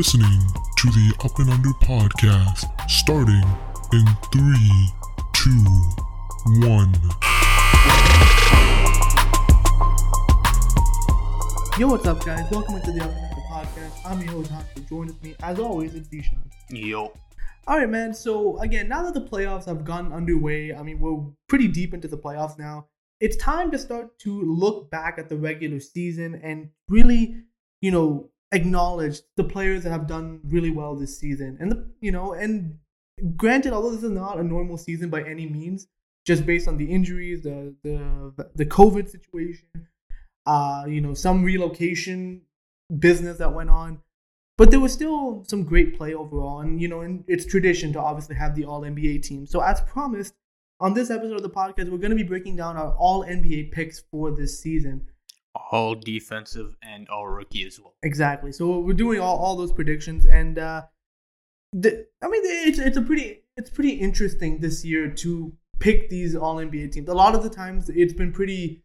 listening to the Up and Under podcast starting in three, two, one. Yo, what's up, guys? Welcome to the Up and Under podcast. I'm your host, Hunter. Join with me, as always, it's Deshaun. Yo. All right, man. So again, now that the playoffs have gone underway, I mean, we're pretty deep into the playoffs now. It's time to start to look back at the regular season and really, you know, acknowledge the players that have done really well this season. And the, you know, and granted, although this is not a normal season by any means, just based on the injuries, the the the COVID situation, uh, you know, some relocation business that went on. But there was still some great play overall, and you know, and it's tradition to obviously have the All NBA team. So as promised, on this episode of the podcast, we're going to be breaking down our All NBA picks for this season. All defensive and all rookie as well. Exactly. So we're doing all, all those predictions, and uh, the, I mean, it's it's a pretty it's pretty interesting this year to pick these All NBA teams. A lot of the times, it's been pretty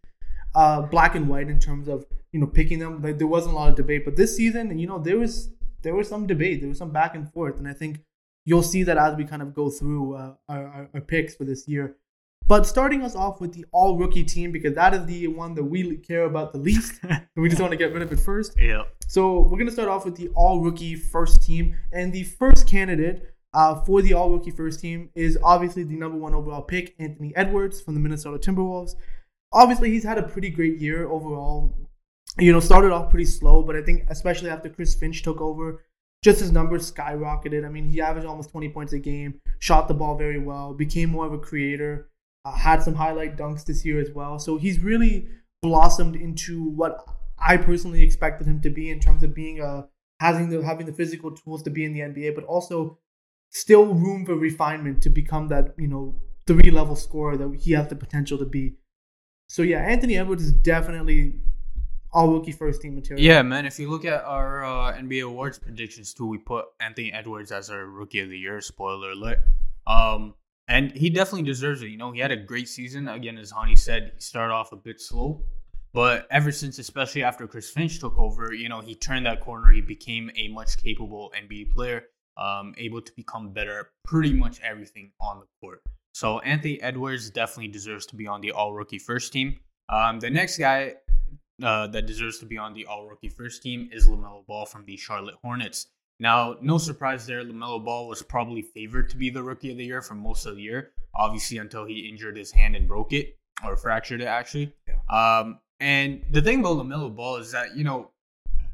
uh, black and white in terms of you know picking them. Like there wasn't a lot of debate, but this season, you know, there was there was some debate, there was some back and forth, and I think you'll see that as we kind of go through uh, our, our, our picks for this year. But starting us off with the all rookie team because that is the one that we care about the least. we just want to get rid of it first. Yeah. So we're gonna start off with the all rookie first team, and the first candidate uh, for the all rookie first team is obviously the number one overall pick, Anthony Edwards from the Minnesota Timberwolves. Obviously, he's had a pretty great year overall. You know, started off pretty slow, but I think especially after Chris Finch took over, just his numbers skyrocketed. I mean, he averaged almost 20 points a game, shot the ball very well, became more of a creator, uh, had some highlight dunks this year as well. So he's really blossomed into what I personally expected him to be in terms of being a having the having the physical tools to be in the NBA, but also still room for refinement to become that you know three level scorer that he has the potential to be. So yeah, Anthony Edwards is definitely all rookie first team material. Yeah, man. If you look at our uh, NBA awards predictions too, we put Anthony Edwards as our rookie of the year. Spoiler alert. Um, and he definitely deserves it. You know, he had a great season. Again, as Hani said, he started off a bit slow, but ever since, especially after Chris Finch took over, you know, he turned that corner. He became a much capable NBA player, um, able to become better at pretty much everything on the court. So Anthony Edwards definitely deserves to be on the All Rookie First Team. Um, the next guy uh, that deserves to be on the All Rookie First Team is Lamelo Ball from the Charlotte Hornets. Now, no surprise there, Lamelo Ball was probably favored to be the Rookie of the Year for most of the year, obviously until he injured his hand and broke it or fractured it actually. Yeah. Um, and the thing about Lamelo Ball is that you know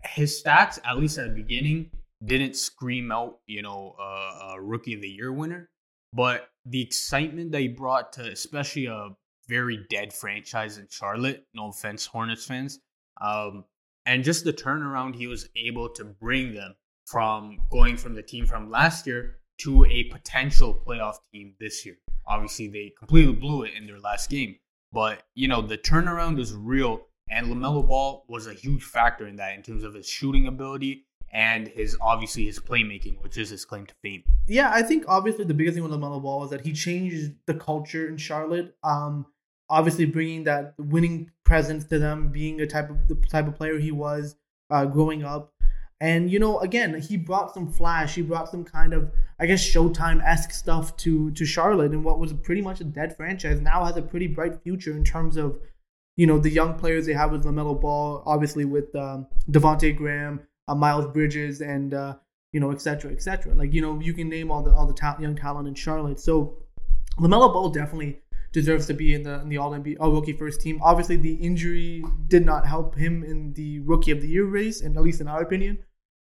his stats, at least at the beginning, didn't scream out you know uh, a Rookie of the Year winner, but the excitement that he brought to especially a very dead franchise in Charlotte. No offense, Hornets fans. Um, and just the turnaround he was able to bring them from going from the team from last year to a potential playoff team this year. Obviously, they completely blew it in their last game, but you know the turnaround is real, and Lamelo Ball was a huge factor in that in terms of his shooting ability and his obviously his playmaking, which is his claim to fame. Yeah, I think obviously the biggest thing with Lamelo Ball was that he changed the culture in Charlotte. Um, obviously bringing that winning presence to them, being a type of the type of player he was uh, growing up. And you know, again, he brought some flash. He brought some kind of, I guess, Showtime esque stuff to to Charlotte, and what was pretty much a dead franchise now has a pretty bright future in terms of, you know, the young players they have with Lamelo Ball, obviously with um, Devonte Graham, uh, Miles Bridges, and uh, you know, et cetera, et cetera. Like you know, you can name all the all the ta- young talent in Charlotte. So Lamelo Ball definitely deserves to be in the in the All NBA All Rookie First Team. Obviously, the injury did not help him in the Rookie of the Year race, and at least in our opinion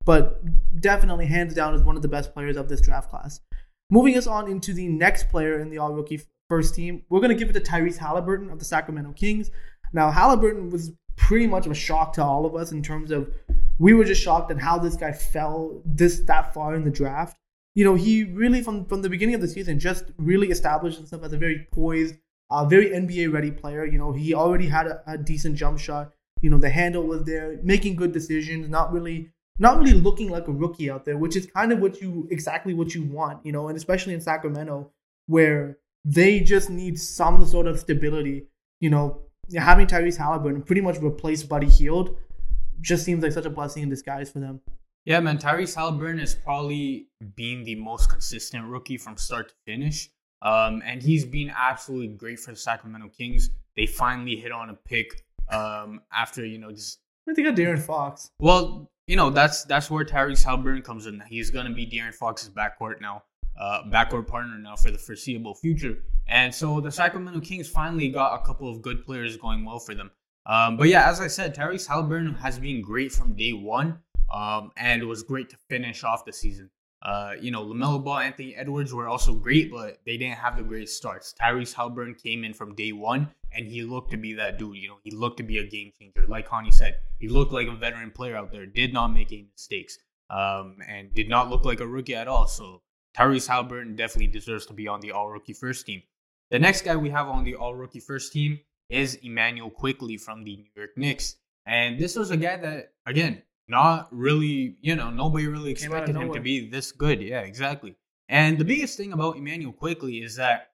but definitely hands down is one of the best players of this draft class. Moving us on into the next player in the all rookie first team, we're going to give it to Tyrese Halliburton of the Sacramento Kings. Now, Halliburton was pretty much of a shock to all of us in terms of we were just shocked at how this guy fell this that far in the draft. You know, he really from from the beginning of the season just really established himself as a very poised, uh, very NBA ready player. You know, he already had a, a decent jump shot. You know, the handle was there, making good decisions, not really not really looking like a rookie out there, which is kind of what you exactly what you want, you know, and especially in Sacramento where they just need some sort of stability. You know, having Tyrese Halliburton pretty much replace Buddy Hield just seems like such a blessing in disguise for them. Yeah, man, Tyrese Halliburton has probably been the most consistent rookie from start to finish. Um, and he's been absolutely great for the Sacramento Kings. They finally hit on a pick um, after, you know, just I think got De'Aaron Fox. Well, you know, that's that's where Tyrese Halliburton comes in. He's gonna be De'Aaron Fox's backcourt now, uh, backcourt partner now for the foreseeable future. And so the Sacramento Kings finally got a couple of good players going well for them. Um, but yeah, as I said, Tyrese Halliburton has been great from day one, um, and it was great to finish off the season. Uh, you know, LaMelo Ball, Anthony Edwards were also great, but they didn't have the great starts. Tyrese Halliburton came in from day one, and he looked to be that dude. You know, he looked to be a game changer. Like Hani said, he looked like a veteran player out there, did not make any mistakes, um, and did not look like a rookie at all. So Tyrese Halliburton definitely deserves to be on the all rookie first team. The next guy we have on the all rookie first team is Immanuel Quickley from the New York Knicks. And this was a guy that, again, not really, you know, nobody really expected him to be this good. Yeah, exactly. And the biggest thing about Immanuel Quickley is that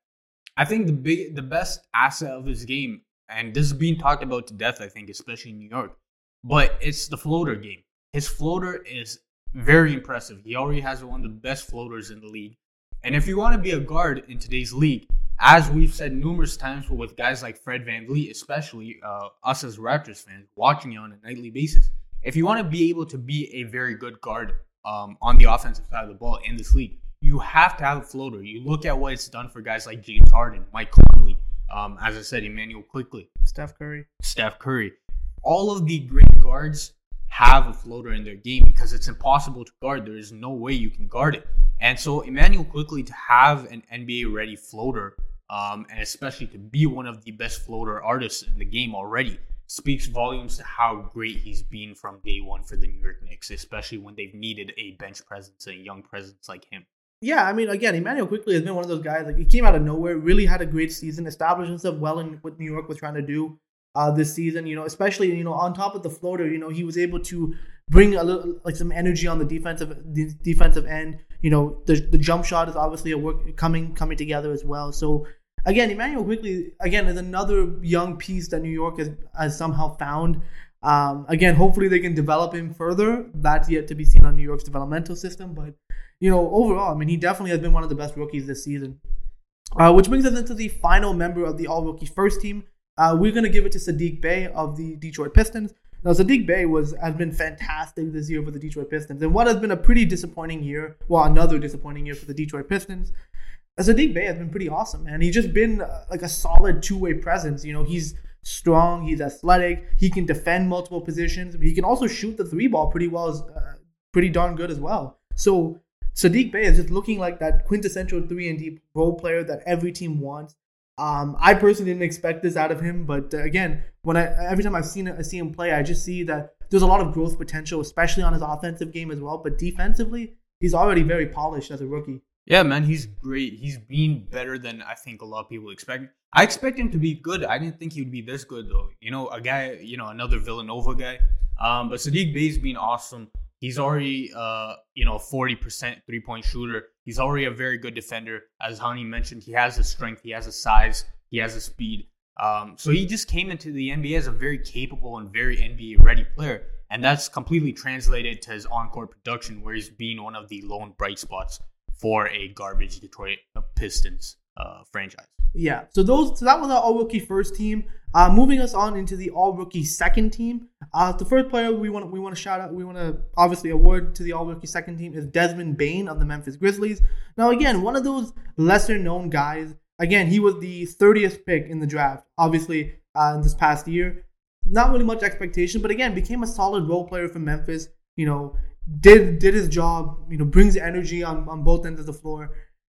I think the big, the best asset of his game, and this is being talked about to death, I think, especially in New York, but it's the floater game. His floater is very impressive. He already has one of the best floaters in the league. And if you want to be a guard in today's league, as we've said numerous times with guys like Fred VanVleet, especially uh, us as Raptors fans, watching you on a nightly basis, if you want to be able to be a very good guard um, on the offensive side of the ball in this league, you have to have a floater. You look at what it's done for guys like James Harden, Mike Conley, um, as I said, Immanuel Quickley, Steph Curry, Steph Curry. All of the great guards have a floater in their game because it's impossible to guard. There is no way you can guard it. And so Immanuel Quickley to have an NBA ready floater, um, and especially to be one of the best floater artists in the game already, speaks volumes to how great he's been from day one for the New York Knicks, especially when they've needed a bench presence, a young presence like him. Yeah, I mean, again, Immanuel Quickley has been one of those guys. Like he came out of nowhere, really had a great season, established himself well in what New York was trying to do uh, this season. You know, especially you know on top of the floater, you know he was able to bring a little like some energy on the defensive the defensive end. You know, the the jump shot is obviously a work coming coming together as well. So again, Immanuel Quickley, again is another young piece that New York has, has somehow found. Um, again, hopefully they can develop him further. That's yet to be seen on New York's developmental system. But you know, overall, I mean, he definitely has been one of the best rookies this season. Uh, which brings us into the final member of the All Rookie First Team. Uh, we're going to give it to Saddiq Bey of the Detroit Pistons. Now, Saddiq Bey was has been fantastic this year for the Detroit Pistons, and what has been a pretty disappointing year, well, another disappointing year for the Detroit Pistons. Saddiq Bey has been pretty awesome, man. He's just been uh, like a solid two way presence. You know, he's strong, he's athletic, he can defend multiple positions, but he can also shoot the three ball pretty well, uh, pretty darn good as well. So Saddiq Bey is just looking like that quintessential three and D role player that every team wants. Um, I personally didn't expect this out of him, but uh, again, when I every time I've seen I see him play, I just see that there's a lot of growth potential, especially on his offensive game as well. But defensively, he's already very polished as a rookie. Yeah, man, he's great. He's been better than I think a lot of people expect. I expect him to be good. I didn't think he would be this good though. You know, a guy, you know, another Villanova guy. Um, but Saddiq Bey's been awesome. He's already, uh, you know, forty percent three point shooter. He's already a very good defender. As Hani mentioned, he has the strength, he has the size, he has the speed. Um, so he just came into the NBA as a very capable and very NBA ready player, and that's completely translated to his on court production, where he's been one of the lone bright spots for a garbage Detroit Pistons uh, franchise. Yeah. So those so that was our all rookie first team. Uh, moving us on into the all rookie second team. Uh, the first player we want we want to shout out, we want to obviously award to the all rookie second team is Desmond Bane of the Memphis Grizzlies. Now again, one of those lesser known guys. Again, he was the 30th pick in the draft. Obviously, uh, in this past year, not really much expectation, but again, became a solid role player for Memphis. You know, did did his job. You know, brings energy on on both ends of the floor.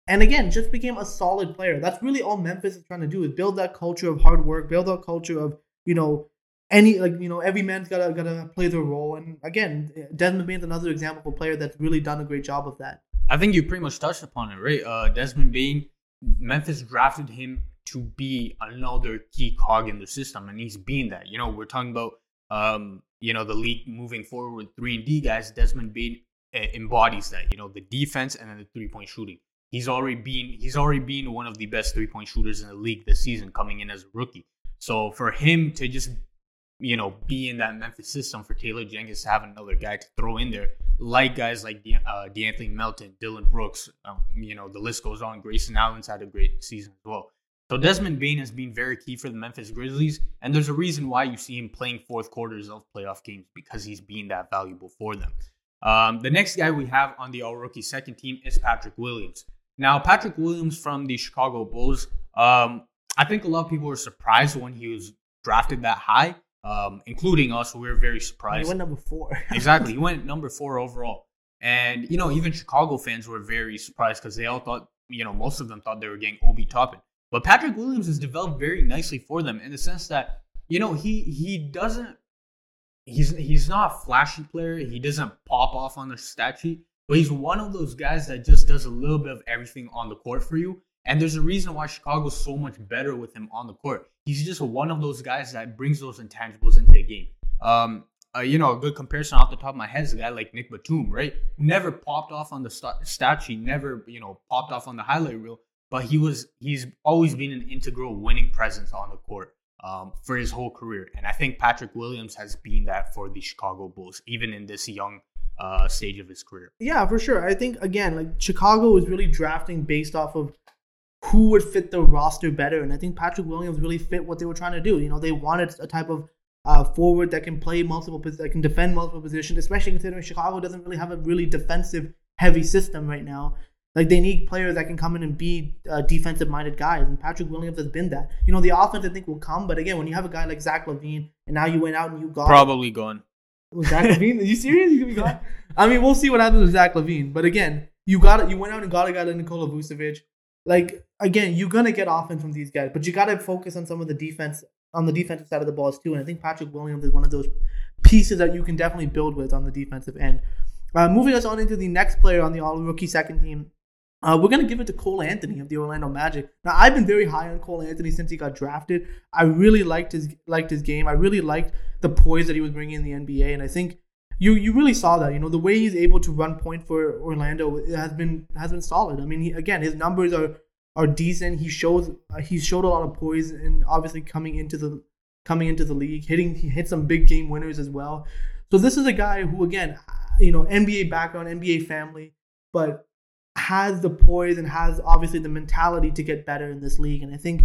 And again, just became a solid player. That's really all Memphis is trying to do is build that culture of hard work, build that culture of, you know, any like you know every man's gotta gotta play their role. And again, Desmond Bane's another example of a player that's really done a great job of that. I think you pretty much touched upon it, right? Uh, Desmond Bane, Memphis drafted him to be another key cog in the system, and he's been that. You know, we're talking about um, you know the league moving forward with three and D guys. Desmond Bane uh, embodies that. You know, the defense and then the three point shooting. He's already been he's already been one of the best three point shooters in the league this season, coming in as a rookie. So for him to just you know, be in that Memphis system for Taylor Jenkins to have another guy to throw in there, like guys like De- uh, De'Anthony Melton, Dillon Brooks. Um, you know, the list goes on. Grayson Allen's had a great season as well. So Desmond Bane has been very key for the Memphis Grizzlies, and there's a reason why you see him playing fourth quarters of playoff games because he's being that valuable for them. Um, the next guy we have on the All Rookie second team is Patrick Williams. Now, Patrick Williams from the Chicago Bulls. Um, I think a lot of people were surprised when he was drafted that high, um, including us. We were very surprised. He went number four. exactly, he went number four overall, and you know even Chicago fans were very surprised because they all thought, you know, most of them thought they were getting Obi Toppin. But Patrick Williams has developed very nicely for them in the sense that you know he he doesn't he's he's not a flashy player. He doesn't pop off on the stat sheet, but he's one of those guys that just does a little bit of everything on the court for you. And there's a reason why Chicago's so much better with him on the court. He's just one of those guys that brings those intangibles into the game. Um, uh, you know, a good comparison off the top of my head is a guy like Nick Batum, right? Never popped off on the stat sheet, never, you know, popped off on the highlight reel, but he was, he's always been an integral winning presence on the court um, for his whole career. And I think Patrick Williams has been that for the Chicago Bulls, even in this young uh, stage of his career. Yeah, for sure. I think, again, like Chicago was really drafting based off of who would fit the roster better. And I think Patrick Williams really fit what they were trying to do. You know, they wanted a type of uh, forward that can play multiple, that can defend multiple positions, especially considering Chicago doesn't really have a really defensive heavy system right now. Like they need players that can come in and be uh, defensive minded guys, and Patrick Williams has been that. You know, the offense I think will come, but again, when you have a guy like Zach LaVine, and now you went out and you got probably gone. Zach LaVine, are you serious? You gonna be gone? I mean, we'll see what happens with Zach LaVine. but again, you got it. You went out and got a guy like Nikola Vucevic. Like again, you're gonna get offense from these guys, but you got to focus on some of the defense on the defensive side of the balls too. And I think Patrick Williams is one of those pieces that you can definitely build with on the defensive end. Uh, moving us on into the next player on the All Rookie second team, uh, we're gonna give it to Cole Anthony of the Orlando Magic. Now, I've been very high on Cole Anthony since he got drafted. I really liked his liked his game. I really liked the poise that he was bringing in the NBA, and I think you you really saw that. You know, the way he's able to run point for Orlando has been has been solid. I mean, he, again, his numbers are are decent. He shows uh, he showed a lot of poise, and obviously coming into the coming into the league, hitting he hit some big game winners as well. So this is a guy who, again, you know, NBA background, NBA family, but has the poise and has obviously the mentality to get better in this league. And I think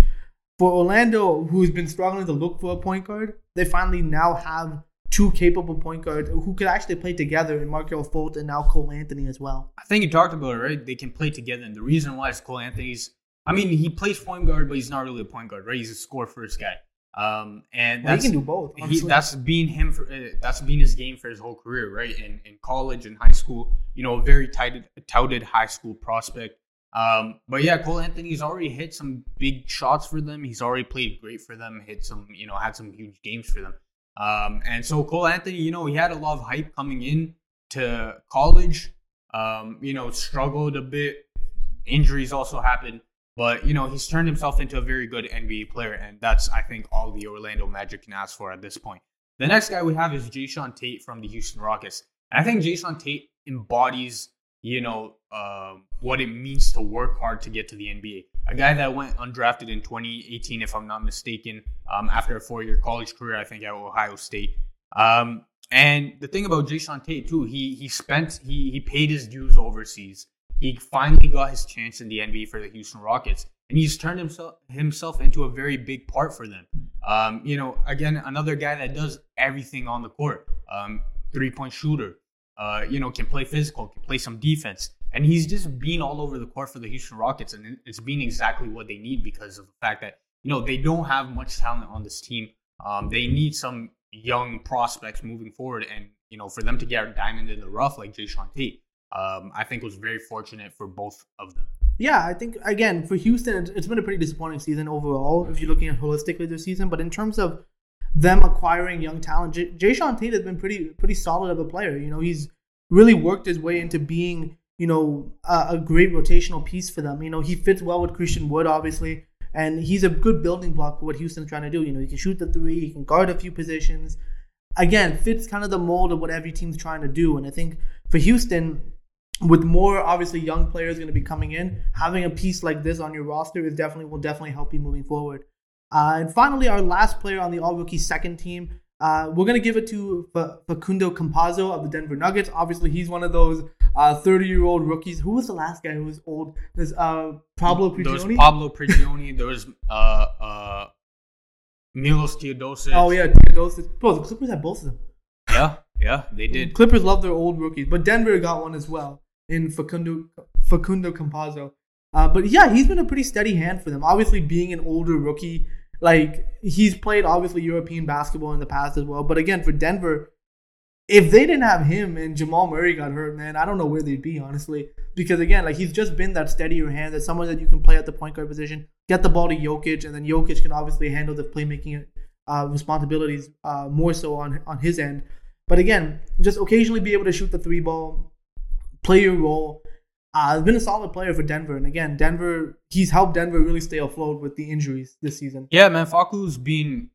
for Orlando, who's been struggling to look for a point guard, they finally now have two capable point guards who could actually play together in Markelle Fultz and now Cole Anthony as well. I think you talked about it, right? They can play together. And the reason why is Cole Anthony's, I mean, he plays point guard, but he's not really a point guard, right? He's a score first guy. Um, and well, he can do both. He, that's been him. For, uh, that's been his game for his whole career, right? In in college and high school, you know, a very touted, touted high school prospect. Um, but yeah, Cole Anthony's already hit some big shots for them. He's already played great for them. Hit some, you know, had some huge games for them. Um, and so Cole Anthony, you know, he had a lot of hype coming in to college. Um, you know, struggled a bit. Injuries also happened. But you know, he's turned himself into a very good NBA player, and that's I think all the Orlando Magic can ask for at this point. The next guy we have is Jae'Sean Tate from the Houston Rockets. And I think Jae'Sean Tate embodies, you know, uh, what it means to work hard to get to the NBA. A guy that went undrafted in 2018, if I'm not mistaken, um, after a four-year college career, I think at Ohio State. Um, and the thing about Jae'Sean Tate too, he he spent he he paid his dues overseas he finally got his chance in the NBA for the Houston Rockets, and he's turned himself himself into a very big part for them. Um, you know, again, another guy that does everything on the court. Um, three point shooter. Uh, you know, can play physical, can play some defense, and he's just been all over the court for the Houston Rockets, and it's been exactly what they need because of the fact that you know they don't have much talent on this team. Um, they need some young prospects moving forward, and you know, for them to get a diamond in the rough like Jae'Sean Tate, um, I think was very fortunate for both of them. Yeah, I think again for Houston, it's been a pretty disappointing season overall if you're looking at holistically this season. But in terms of them acquiring young talent, J- Jae'Sean Tate has been pretty pretty solid of a player. You know, he's really worked his way into being you know a, a great rotational piece for them. You know, he fits well with Christian Wood, obviously, and he's a good building block for what Houston's trying to do. You know, he can shoot the three, he can guard a few positions. Again, fits kind of the mold of what every team's trying to do. And I think for Houston, with more obviously young players going to be coming in, having a piece like this on your roster is definitely will definitely help you moving forward. Uh, and finally, our last player on the All Rookie second team, Uh, we're gonna give it to F- Facundo Campazzo of the Denver Nuggets. Obviously, he's one of those thirty-year-old rookies. Who was the last guy who was old? There's uh, Pablo Prigioni. There was Pablo Prigioni. there was uh, uh, Milos Teodosic. Oh yeah, Teodosic. Bro, the Clippers had both of them. Yeah, yeah, they did. Clippers love their old rookies, but Denver got one as well in Facundo Facundo Campazzo. Uh, but yeah, he's been a pretty steady hand for them. Obviously, being an older rookie, like he's played obviously European basketball in the past as well. But again, for Denver, if they didn't have him and Jamal Murray got hurt, man, I don't know where they'd be honestly. Because again, like he's just been that steadier hand, that someone that you can play at the point guard position, get the ball to Jokic, and then Jokic can obviously handle the playmaking uh, responsibilities uh, more so on on his end. But again, just occasionally be able to shoot the three ball, play your role. Uh, has been a solid player for Denver, and again, Denver he's helped Denver really stay afloat with the injuries this season. Yeah, man, Facu's been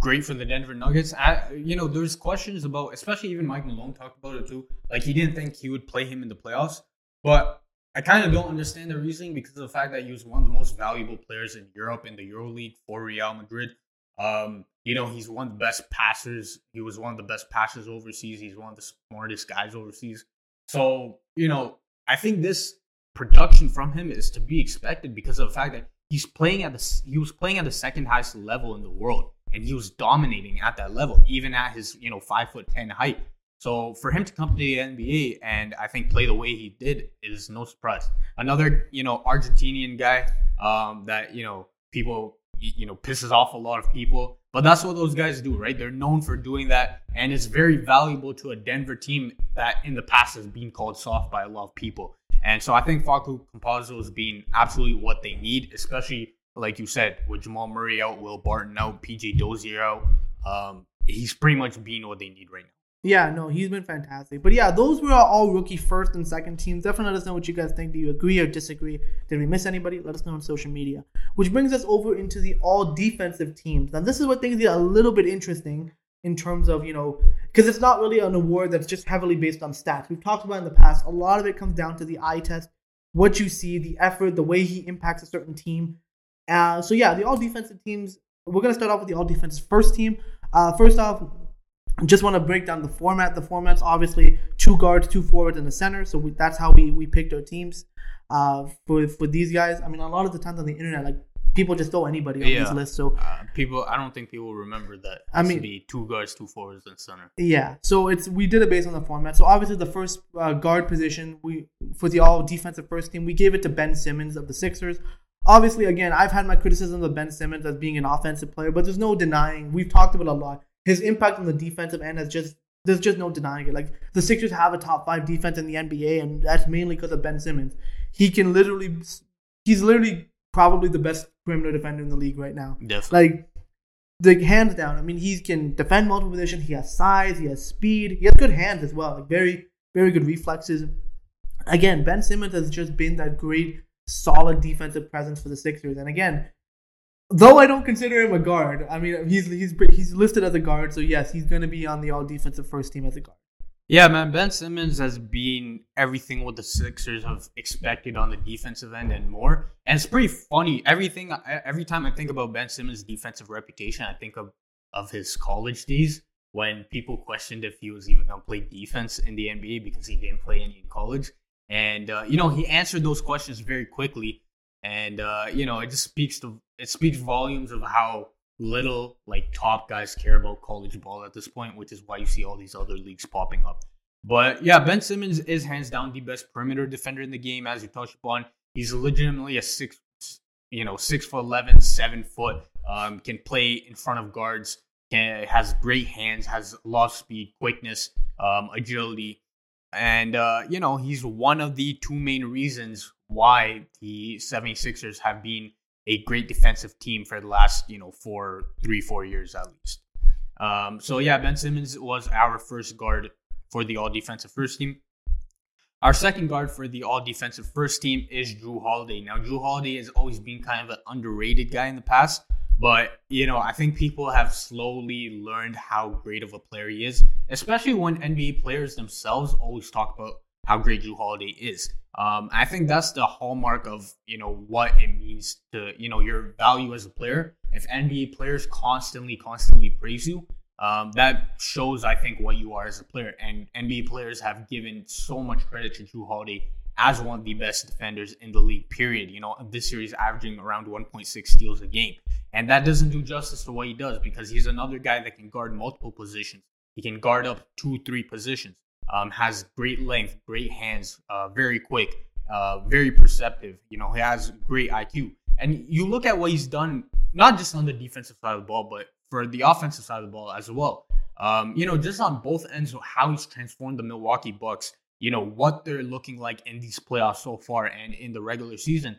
great for the Denver Nuggets. I, you know, there's questions about, especially even Mike Malone talked about it too. Like he didn't think he would play him in the playoffs, but I kind of don't understand the reasoning because of the fact that he was one of the most valuable players in Europe in the EuroLeague for Real Madrid. Um, you know, he's one of the best passers. He was one of the best passers overseas. He's one of the smartest guys overseas. So, you know, I think this production from him is to be expected because of the fact that he's playing at the he was playing at the second highest level in the world and he was dominating at that level, even at his, you know, five foot ten height. So for him to come to the NBA and I think play the way he did is no surprise. Another, you know, Argentinian guy um, that, you know, people you know pisses off a lot of people. But that's what those guys do right? They're known for doing that. And it's very valuable to a denver team that in the past has been called soft by a lot of people. And so i think facu Campazzo is being absolutely what they need especially like you said with jamal murray out will barton out pj dozier out. Um, he's pretty much being what they need right now yeah, no, he's been fantastic. But yeah, those were all rookie first and second teams. Definitely let us know what you guys think. Do you agree or disagree? Did we miss anybody? Let us know on social media. Which brings us over into the all defensive teams. Now, this is what things get a little bit interesting in terms of, you know, because it's not really an award that's just heavily based on stats. We've talked about in the past, a lot of it comes down to the eye test, what you see, the effort, the way he impacts a certain team. Uh, so yeah, the all defensive teams, we're going to start off with the all defensive first team. Uh, first off, just want to break down the format. The format's obviously two guards, two forwards, and a center. So we, that's how we we picked our teams. Uh, for for these guys, I mean, a lot of the times on the internet, like people just throw anybody on yeah. these lists. So uh, people, I don't think people remember that. I mean, be two guards, two forwards, and center. Yeah. So it's we did it based on the format. So obviously, the first uh, guard position we for the all defensive first team, we gave it to Ben Simmons of the Sixers. Obviously, again, I've had my criticism of Ben Simmons as being an offensive player, but there's no denying. We've talked about a lot his impact on the defensive end has just there's just no denying it. Like the Sixers have a top five defense in the NBA, and that's mainly because of Ben Simmons. He can literally, he's literally probably the best perimeter defender in the league right now. Definitely. Like the hands down. I mean, he can defend multiple positions. He has size. He has speed. He has good hands as well. Like very, very good reflexes. Again, Ben Simmons has just been that great, solid defensive presence for the Sixers. And again, Though I don't consider him a guard, I mean he's he's he's listed as a guard, so yes, he's going to be on the all defensive first team as a guard. Yeah, man, Ben Simmons has been everything what the Sixers have expected on the defensive end and more. And it's pretty funny. Everything every time I think about Ben Simmons' defensive reputation, I think of of his college days when people questioned if he was even going to play defense in the NBA because he didn't play any in college. And uh, you know, he answered those questions very quickly and uh, you know it just speaks to it speaks volumes of how little like top guys care about college ball at this point, which is why you see all these other leagues popping up. But yeah, Ben Simmons is hands down the best perimeter defender in the game, as you touched upon. He's legitimately a six, you know, six foot eleven, seven foot. Um, can play in front of guards. Can, has great hands. Has a lot of speed, quickness, um, agility, and uh, you know he's one of the two main reasons why the 76ers have been a great defensive team for the last, you know, four, three, four years at least. Um, so yeah, Ben Simmons was our first guard for the all defensive first team. Our second guard for the all defensive first team is Jrue Holiday. Now, Jrue Holiday has always been kind of an underrated guy in the past, but you know, I think people have slowly learned how great of a player he is, especially when NBA players themselves always talk about how great Jrue Holiday is. Um, I think that's the hallmark of you know what it means to you know your value as a player. If NBA players constantly, constantly praise you, Um, that shows, I think, what you are as a player. And NBA players have given so much credit to Jrue Holiday as one of the best defenders in the league, period. You know, this year he's averaging around 1.6 steals a game. And that doesn't do justice to what he does because he's another guy that can guard multiple positions. He can guard up two, three positions. Um, has great length, great hands, uh, very quick, uh, very perceptive. You know, he has great IQ. And you look at what he's done, not just on the defensive side of the ball, but for the offensive side of the ball as well. Um, you know, just on both ends of how he's transformed the Milwaukee Bucks, you know, what they're looking like in these playoffs so far and in the regular season.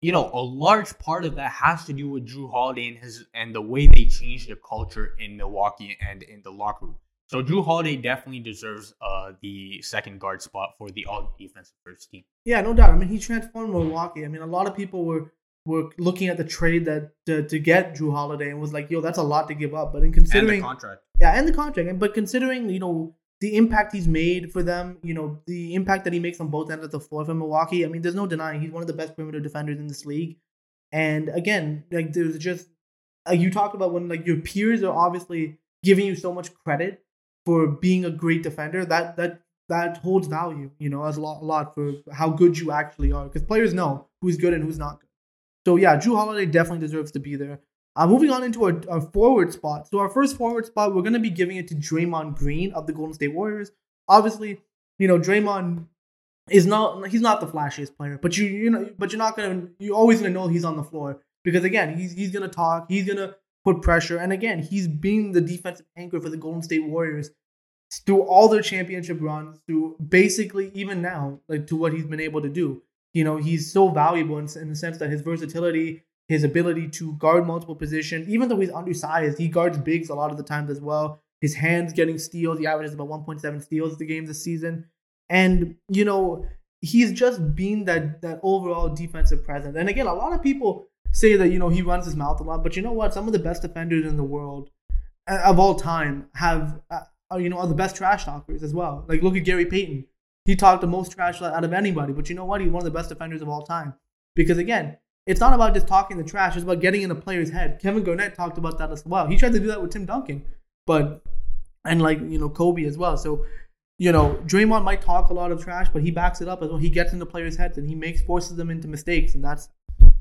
You know, a large part of that has to do with Jrue Holiday and his and the way they changed the culture in Milwaukee and in the locker room. So Jrue Holiday definitely deserves uh, the second guard spot for the all defensive first team. Yeah, no doubt. I mean, he transformed Milwaukee. I mean, a lot of people were were looking at the trade that to, to get Jrue Holiday and was like, yo, that's a lot to give up. But in considering and the contract, yeah, and the contract, and but considering you know the impact he's made for them, you know the impact that he makes on both ends of the floor for Milwaukee. I mean, there's no denying he's one of the best perimeter defenders in this league. And again, like there's just like you talked about when like your peers are obviously giving you so much credit for being a great defender. That that that holds value, you know, as a lot, a lot for how good you actually are. Because players know who's good and who's not good. So yeah, Jrue Holiday definitely deserves to be there. Uh, moving on into our, our forward spot. So our first forward spot, we're gonna be giving it to Draymond Green of the Golden State Warriors. Obviously, you know Draymond is not he's not the flashiest player, but you you know but you're not gonna you're always gonna know he's on the floor because again he's he's gonna talk, he's gonna put pressure, and again he's been the defensive anchor for the Golden State Warriors through all their championship runs, through basically even now like to what he's been able to do you know, he's so valuable in, in the sense that his versatility, his ability to guard multiple positions, even though he's undersized, he guards bigs a lot of the times as well. His hands getting steals, he averages about 1.7 steals the game this season. And, you know, he's just been that that overall defensive presence. And again, a lot of people say that, you know, he runs his mouth a lot, but you know what? Some of the best defenders in the world uh, of all time have, uh, you know, are the best trash talkers as well. Like, look at Gary Payton he talked the most trash out of anybody. But you know what? He's one of the best defenders of all time. Because again, it's not about just talking the trash, it's about getting in the player's head. Kevin Garnett talked about that as well. He tried to do that with Tim Duncan. But and like, you know, Kobe as well. So, you know, Draymond might talk a lot of trash, but he backs it up as well. He gets in the players' heads and he makes forces them into mistakes. And that's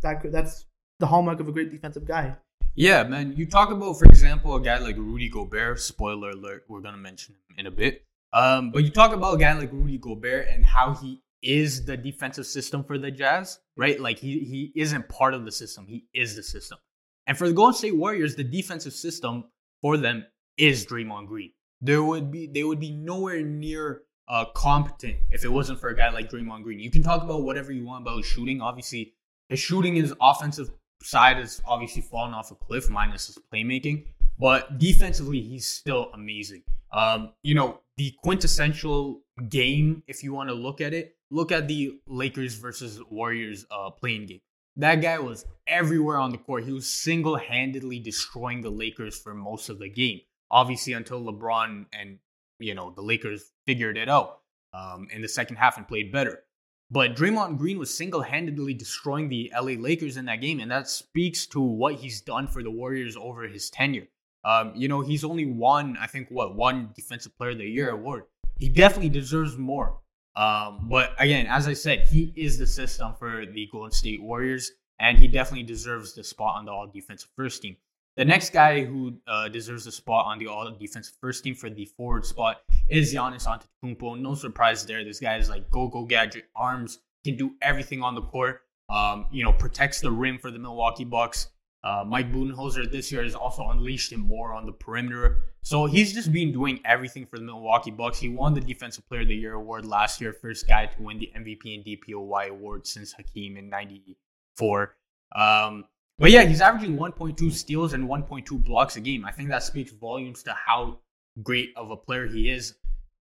that that's the hallmark of a great defensive guy. Yeah, man. You talk about, for example, a guy like Rudy Gobert. Spoiler alert, we're gonna mention him in a bit. Um, but you talk about a guy like Rudy Gobert and how he is the defensive system for the Jazz, right? Like he he isn't part of the system; he is the system. And for the Golden State Warriors, the defensive system for them is Draymond Green. There would be they would be nowhere near uh, competent if it wasn't for a guy like Draymond Green. You can talk about whatever you want about shooting. Obviously, his shooting, is offensive side has obviously fallen off a cliff, minus his playmaking. But defensively, he's still amazing. Um, you know, the quintessential game, if you want to look at it, look at the Lakers versus Warriors uh, playing game. That guy was everywhere on the court. He was single handedly destroying the Lakers for most of the game. Obviously, until LeBron and you know the Lakers figured it out um, in the second half and played better. But Draymond Green was single handedly destroying the LA Lakers in that game, and that speaks to what he's done for the Warriors over his tenure. Um, you know, he's only won, I think, what one Defensive Player of the Year award. He definitely deserves more. Um, but again, as I said, he is the system for the Golden State Warriors, and he definitely deserves the spot on the All Defensive First Team. The next guy who uh, deserves a spot on the All Defensive First Team for the forward spot is Giannis Antetokounmpo. No surprise there. This guy is like go go gadget arms, can do everything on the court. Um, you know, protects the rim for the Milwaukee Bucks. Uh, Mike Budenholzer this year has also unleashed him more on the perimeter. So he's just been doing everything for the Milwaukee Bucks. He won the Defensive Player of the Year award last year, first guy to win the MVP and DPOY award since Hakeem in 94. Um, but yeah, he's averaging 1.2 steals and 1.2 blocks a game. I think that speaks volumes to how great of a player he is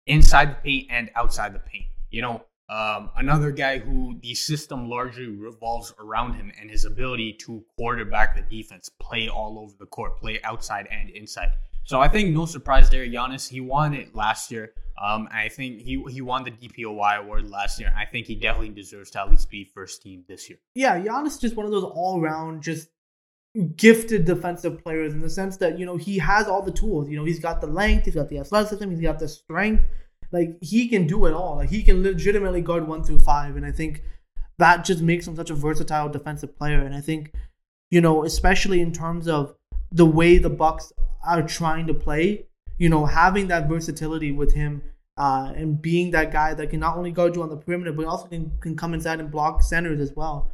inside the paint and outside the paint. You know, um, another guy who the system largely revolves around him and his ability to quarterback the defense, play all over the court, play outside and inside. So I think no surprise there, Giannis. He won it last year. Um, I think he he won the DPOY award last year. I think he definitely deserves to at least be first team this year. Yeah, Giannis is just one of those all around just gifted defensive players in the sense that you know he has all the tools. You know, he's got the length, he's got the athleticism, he's got the strength. Like he can do it all. Like he can legitimately guard one through five, and I think that just makes him such a versatile defensive player. And I think, you know, especially in terms of the way the Bucks are trying to play, you know, having that versatility with him uh, and being that guy that can not only guard you on the perimeter, but also can, can come inside and block centers as well.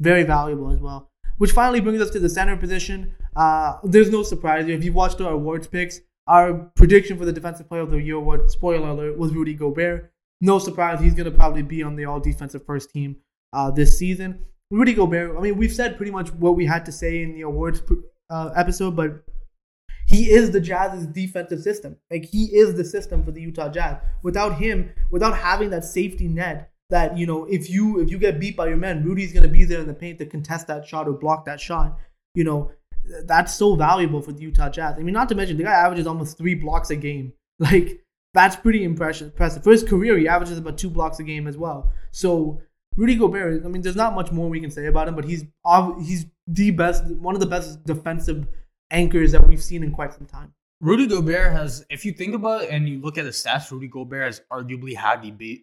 Very valuable as well. Which finally brings us to the center position. Uh, there's no surprise. If you watched our awards picks, our prediction for the Defensive Player of the Year award, spoiler alert, was Rudy Gobert. No surprise, he's going to probably be on the all defensive first team uh, this season. Rudy Gobert, I mean, we've said pretty much what we had to say in the awards uh, episode, but he is the Jazz's defensive system. Like he is the system for the Utah Jazz. Without him, without having that safety net that you know, if you if you get beat by your men, Rudy's gonna be there in the paint to contest that shot or block that shot. You know, that's so valuable for the Utah Jazz. I mean, not to mention the guy averages almost three blocks a game. Like that's pretty impressive. For his career, he averages about two blocks a game as well. So Rudy Gobert, I mean, there's not much more we can say about him, but he's he's the best, one of the best defensive anchors that we've seen in quite some time. Rudy Gobert has, if you think about it and you look at the stats, Rudy Gobert has arguably had the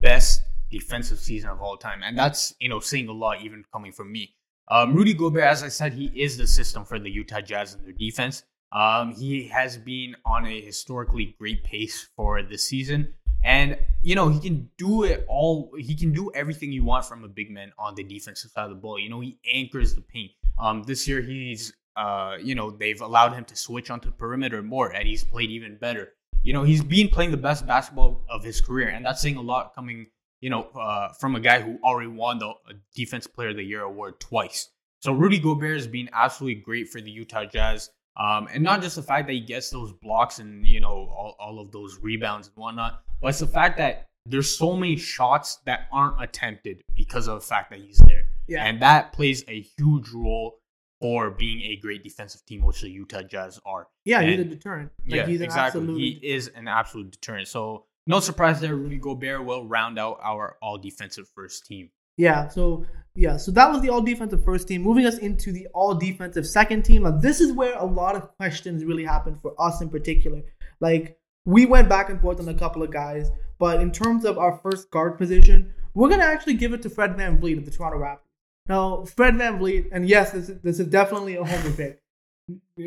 best defensive season of all time, and that's you know saying a lot, even coming from me. Um, Rudy Gobert, as I said, he is the system for the Utah Jazz and their defense. Um, he has been on a historically great pace for this season. And you know he can do it all. He can do everything you want from a big man on the defensive side of the ball. You know he anchors the paint. Um, this year he's uh, you know they've allowed him to switch onto the perimeter more, and he's played even better. You know he's been playing the best basketball of his career, and that's saying a lot coming you know uh, from a guy who already won the Defense Player of the Year award twice. So Rudy Gobert has been absolutely great for the Utah Jazz. Um, and not just the fact that he gets those blocks and you know all, all of those rebounds and whatnot, but it's the fact that there's so many shots that aren't attempted because of the fact that he's there. Yeah. And that plays a huge role for being a great defensive team, which the Utah Jazz are. Yeah, and, he's a deterrent. Like, yeah, exactly. He is an absolute deterrent. So no surprise there, Rudy Gobert will round out our all defensive first team. Yeah, so yeah, so that was the all defensive first team. Moving us into the all defensive second team. Now, this is where a lot of questions really happen for us in particular. Like we went back and forth on a couple of guys, but in terms of our first guard position, we're gonna actually give it to Fred VanVleet of the Toronto Raptors. Now, Fred VanVleet, and yes, this is, this is definitely a homer pick,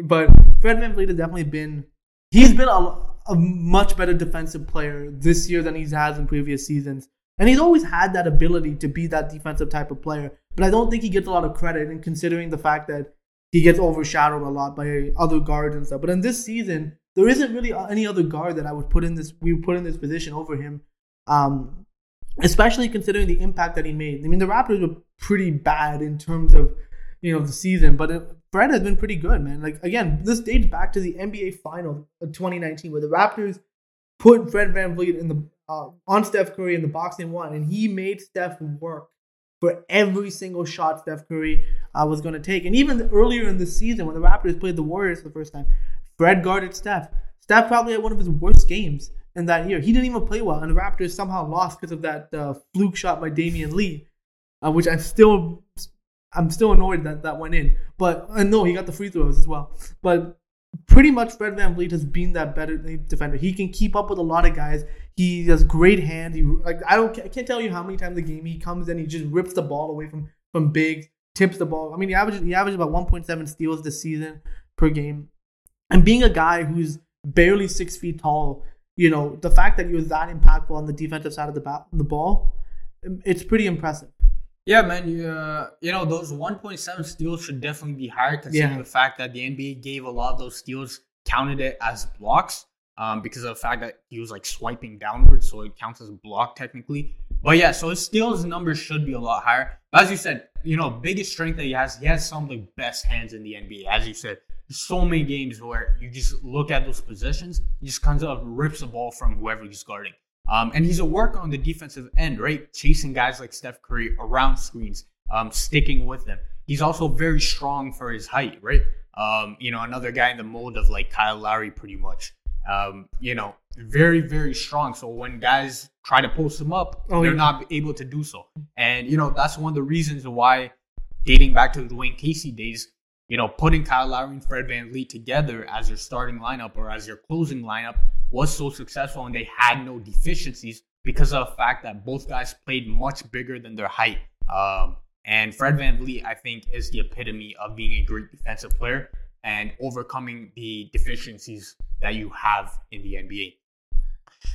but Fred VanVleet has definitely been he's been a, a much better defensive player this year than he's had in previous seasons. And he's always had that ability to be that defensive type of player. But I don't think he gets a lot of credit in considering the fact that he gets overshadowed a lot by other guards and stuff. But in this season, there isn't really any other guard that I would put in this we put in this position over him. Um, especially considering the impact that he made. I mean, the Raptors were pretty bad in terms of you know the season, but it, Fred has been pretty good, man. Like again, this dates back to the NBA Final of 2019, where the Raptors put Fred VanVleet in the uh, on Steph Curry in the boxing one, and he made Steph work for every single shot Steph Curry uh, was going to take. And even earlier in the season, when the Raptors played the Warriors for the first time, Fred guarded Steph. Steph probably had one of his worst games in that year. He didn't even play well, and the Raptors somehow lost because of that uh, fluke shot by Damion Lee, uh, which I'm still I'm still annoyed that that went in. But no, he got the free throws as well. But pretty much Fred Van VanVleet has been that better defender. He can keep up with a lot of guys. He has great hands. He like I don't I can't tell you how many times the game he comes in, he just rips the ball away from from bigs, tips the ball. I mean, he averages he averages about 1.7 steals this season per game. And being a guy who's barely six feet tall, you know, the fact that you're that impactful on the defensive side of the bat, the ball, it's pretty impressive. Yeah, man. You, uh, you know, those 1.7 steals should definitely be higher considering yeah. the fact that the NBA gave a lot of those steals, counted it as blocks um, because of the fact that he was like swiping downwards. So it counts as a block technically. But yeah, so his steals numbers should be a lot higher. But as you said, you know, biggest strength that he has, he has some of the best hands in the NBA. As you said, so many games where you just look at those positions, he just kind of rips the ball from whoever he's guarding. Um, and he's a worker on the defensive end, right? Chasing guys like Steph Curry around screens, um, sticking with them. He's also very strong for his height, right? Um, you know, another guy in the mold of like Kyle Lowry, pretty much. Um, you know, very, very strong. So when guys try to post him up, oh, they're yeah. not able to do so. And, you know, that's one of the reasons why, dating back to the Dwane Casey days, you know, putting Kyle Lowry and Fred VanVleet together as your starting lineup or as your closing lineup was so successful and they had no deficiencies because of the fact that both guys played much bigger than their height. Um, and Fred VanVleet, I think, is the epitome of being a great defensive player and overcoming the deficiencies that you have in the NBA.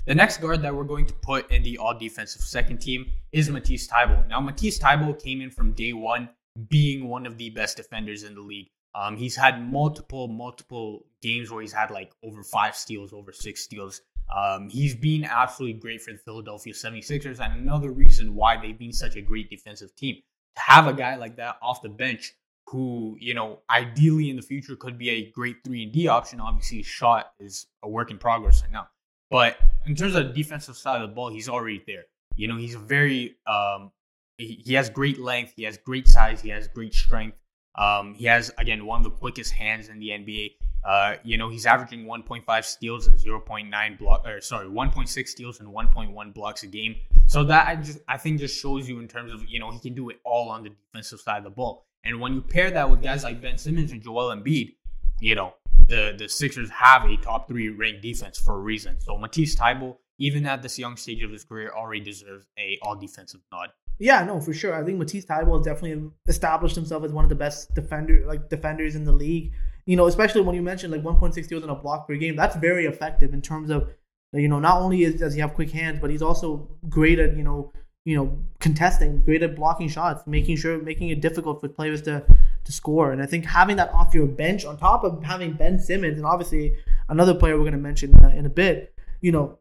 The next guard that we're going to put in the all defensive second team is Matisse Thybulle. Now, Matisse Thybulle came in from day one being one of the best defenders in the league. Um, he's had multiple, multiple games where he's had like over five steals, over six steals. Um, he's been absolutely great for the Philadelphia 76ers, and another reason why they've been such a great defensive team. To have a guy like that off the bench who, you know, ideally in the future could be a great 3 and D option. Obviously, his shot is a work in progress right now. But in terms of the defensive side of the ball, he's already there. You know, he's a very um, he, he has great length, he has great size, he has great strength. Um, he has again one of the quickest hands in the NBA. Uh, you know, he's averaging 1.5 steals and 0.9 block, or sorry, 1.6 steals and 1.1 blocks a game. So that I just I think just shows you in terms of you know he can do it all on the defensive side of the ball. And when you pair that with guys like Ben Simmons and Joel Embiid, you know the the Sixers have a top three ranked defense for a reason. So Matisse Thybulle, even at this young stage of his career, already deserves a all defensive nod. Yeah, no, for sure. I think Matisse Thybulle definitely established himself as one of the best defender like defenders in the league. You know, especially when you mentioned like 1.6 steals in a block per game, that's very effective in terms of you know not only is, does he have quick hands, but he's also great at you know you know contesting, great at blocking shots, making sure making it difficult for players to to score. And I think having that off your bench on top of having Ben Simmons and obviously another player we're going to mention uh, in a bit, you know,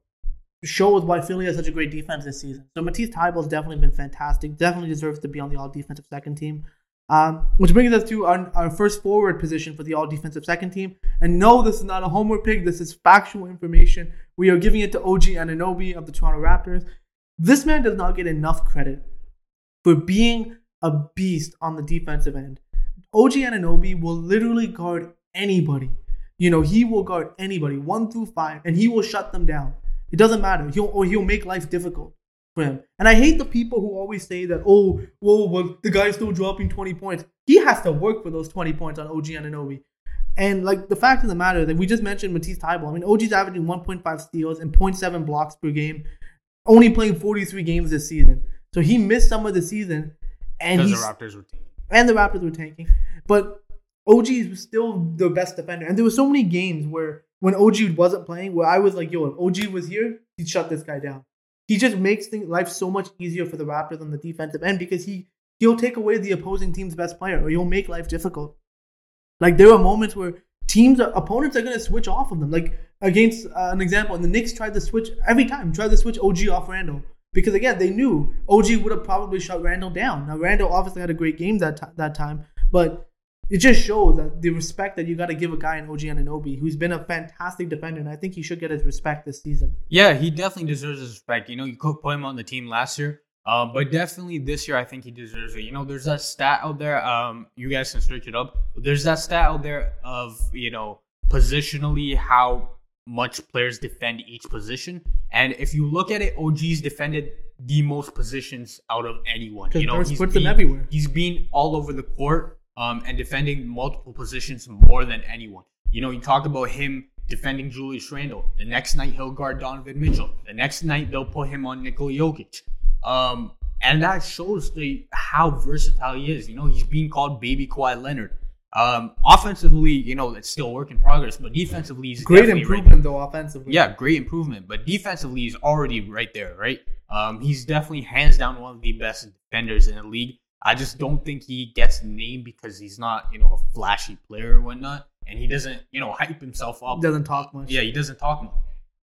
shows why Philly has such a great defense this season. So Matisse Thybulle's definitely been fantastic. Definitely deserves to be on the all defensive second team. Um, which brings us to our, our, first forward position for the all defensive second team. And no, this is not a homework pick. This is factual information. We are giving it to OG Anunoby of the Toronto Raptors. This man does not get enough credit for being a beast on the defensive end. OG Anunoby will literally guard anybody. You know, he will guard anybody, one through five, and he will shut them down. It doesn't matter. He'll or he'll make life difficult for him. And I hate the people who always say that, oh, well, well the guy's still dropping 20 points. He has to work for those 20 points on OG Anunoby. And like the fact of the matter that we just mentioned Matisse Thybulle. I mean, OG's averaging 1.5 steals and 0.7 blocks per game, only playing 43 games this season. So he missed some of the season, and the Raptors were tanking. and the Raptors were tanking. But OG was still the best defender, and there were so many games where when OG wasn't playing, where I was like, yo, if OG was here, he'd shut this guy down. He just makes things, life so much easier for the Raptors on the defensive end because he he'll take away the opposing team's best player or he'll make life difficult. Like there are moments where teams, opponents are gonna switch off of them. Like against uh, an example, and the Knicks tried to switch every time, tried to switch OG off Randle because again they knew OG would have probably shut Randle down. Now Randle obviously had a great game that t- that time, but it just shows that the respect that you got to give a guy in OG Anunoby, who's been a fantastic defender, and I think he should get his respect this season. Yeah, he definitely deserves his respect. You know, you could put him on the team last year, um, but definitely this year, I think he deserves it. You know, there's that stat out there. Um, you guys can search it up. There's that stat out there of you know positionally how much players defend each position, and if you look at it, OG's defended the most positions out of anyone. You know, he's been, them everywhere. He's been all over the court um, and defending multiple positions more than anyone. You know, you talk about him defending Julius Randle. The next night he'll guard Donovan Mitchell. The next night they'll put him on Nikola Jokic. Um, and that shows the how versatile he is. You know, he's being called Baby Kawhi Leonard. Um, offensively, you know, it's still work in progress, but defensively, he's great improvement right though. Offensively, yeah, great improvement. But defensively, he's already right there, right? Um, he's definitely hands down one of the best defenders in the league. I just don't think he gets named because he's not, you know, a flashy player or whatnot, and he doesn't, you know, hype himself up. Doesn't talk much. Yeah, he doesn't talk much.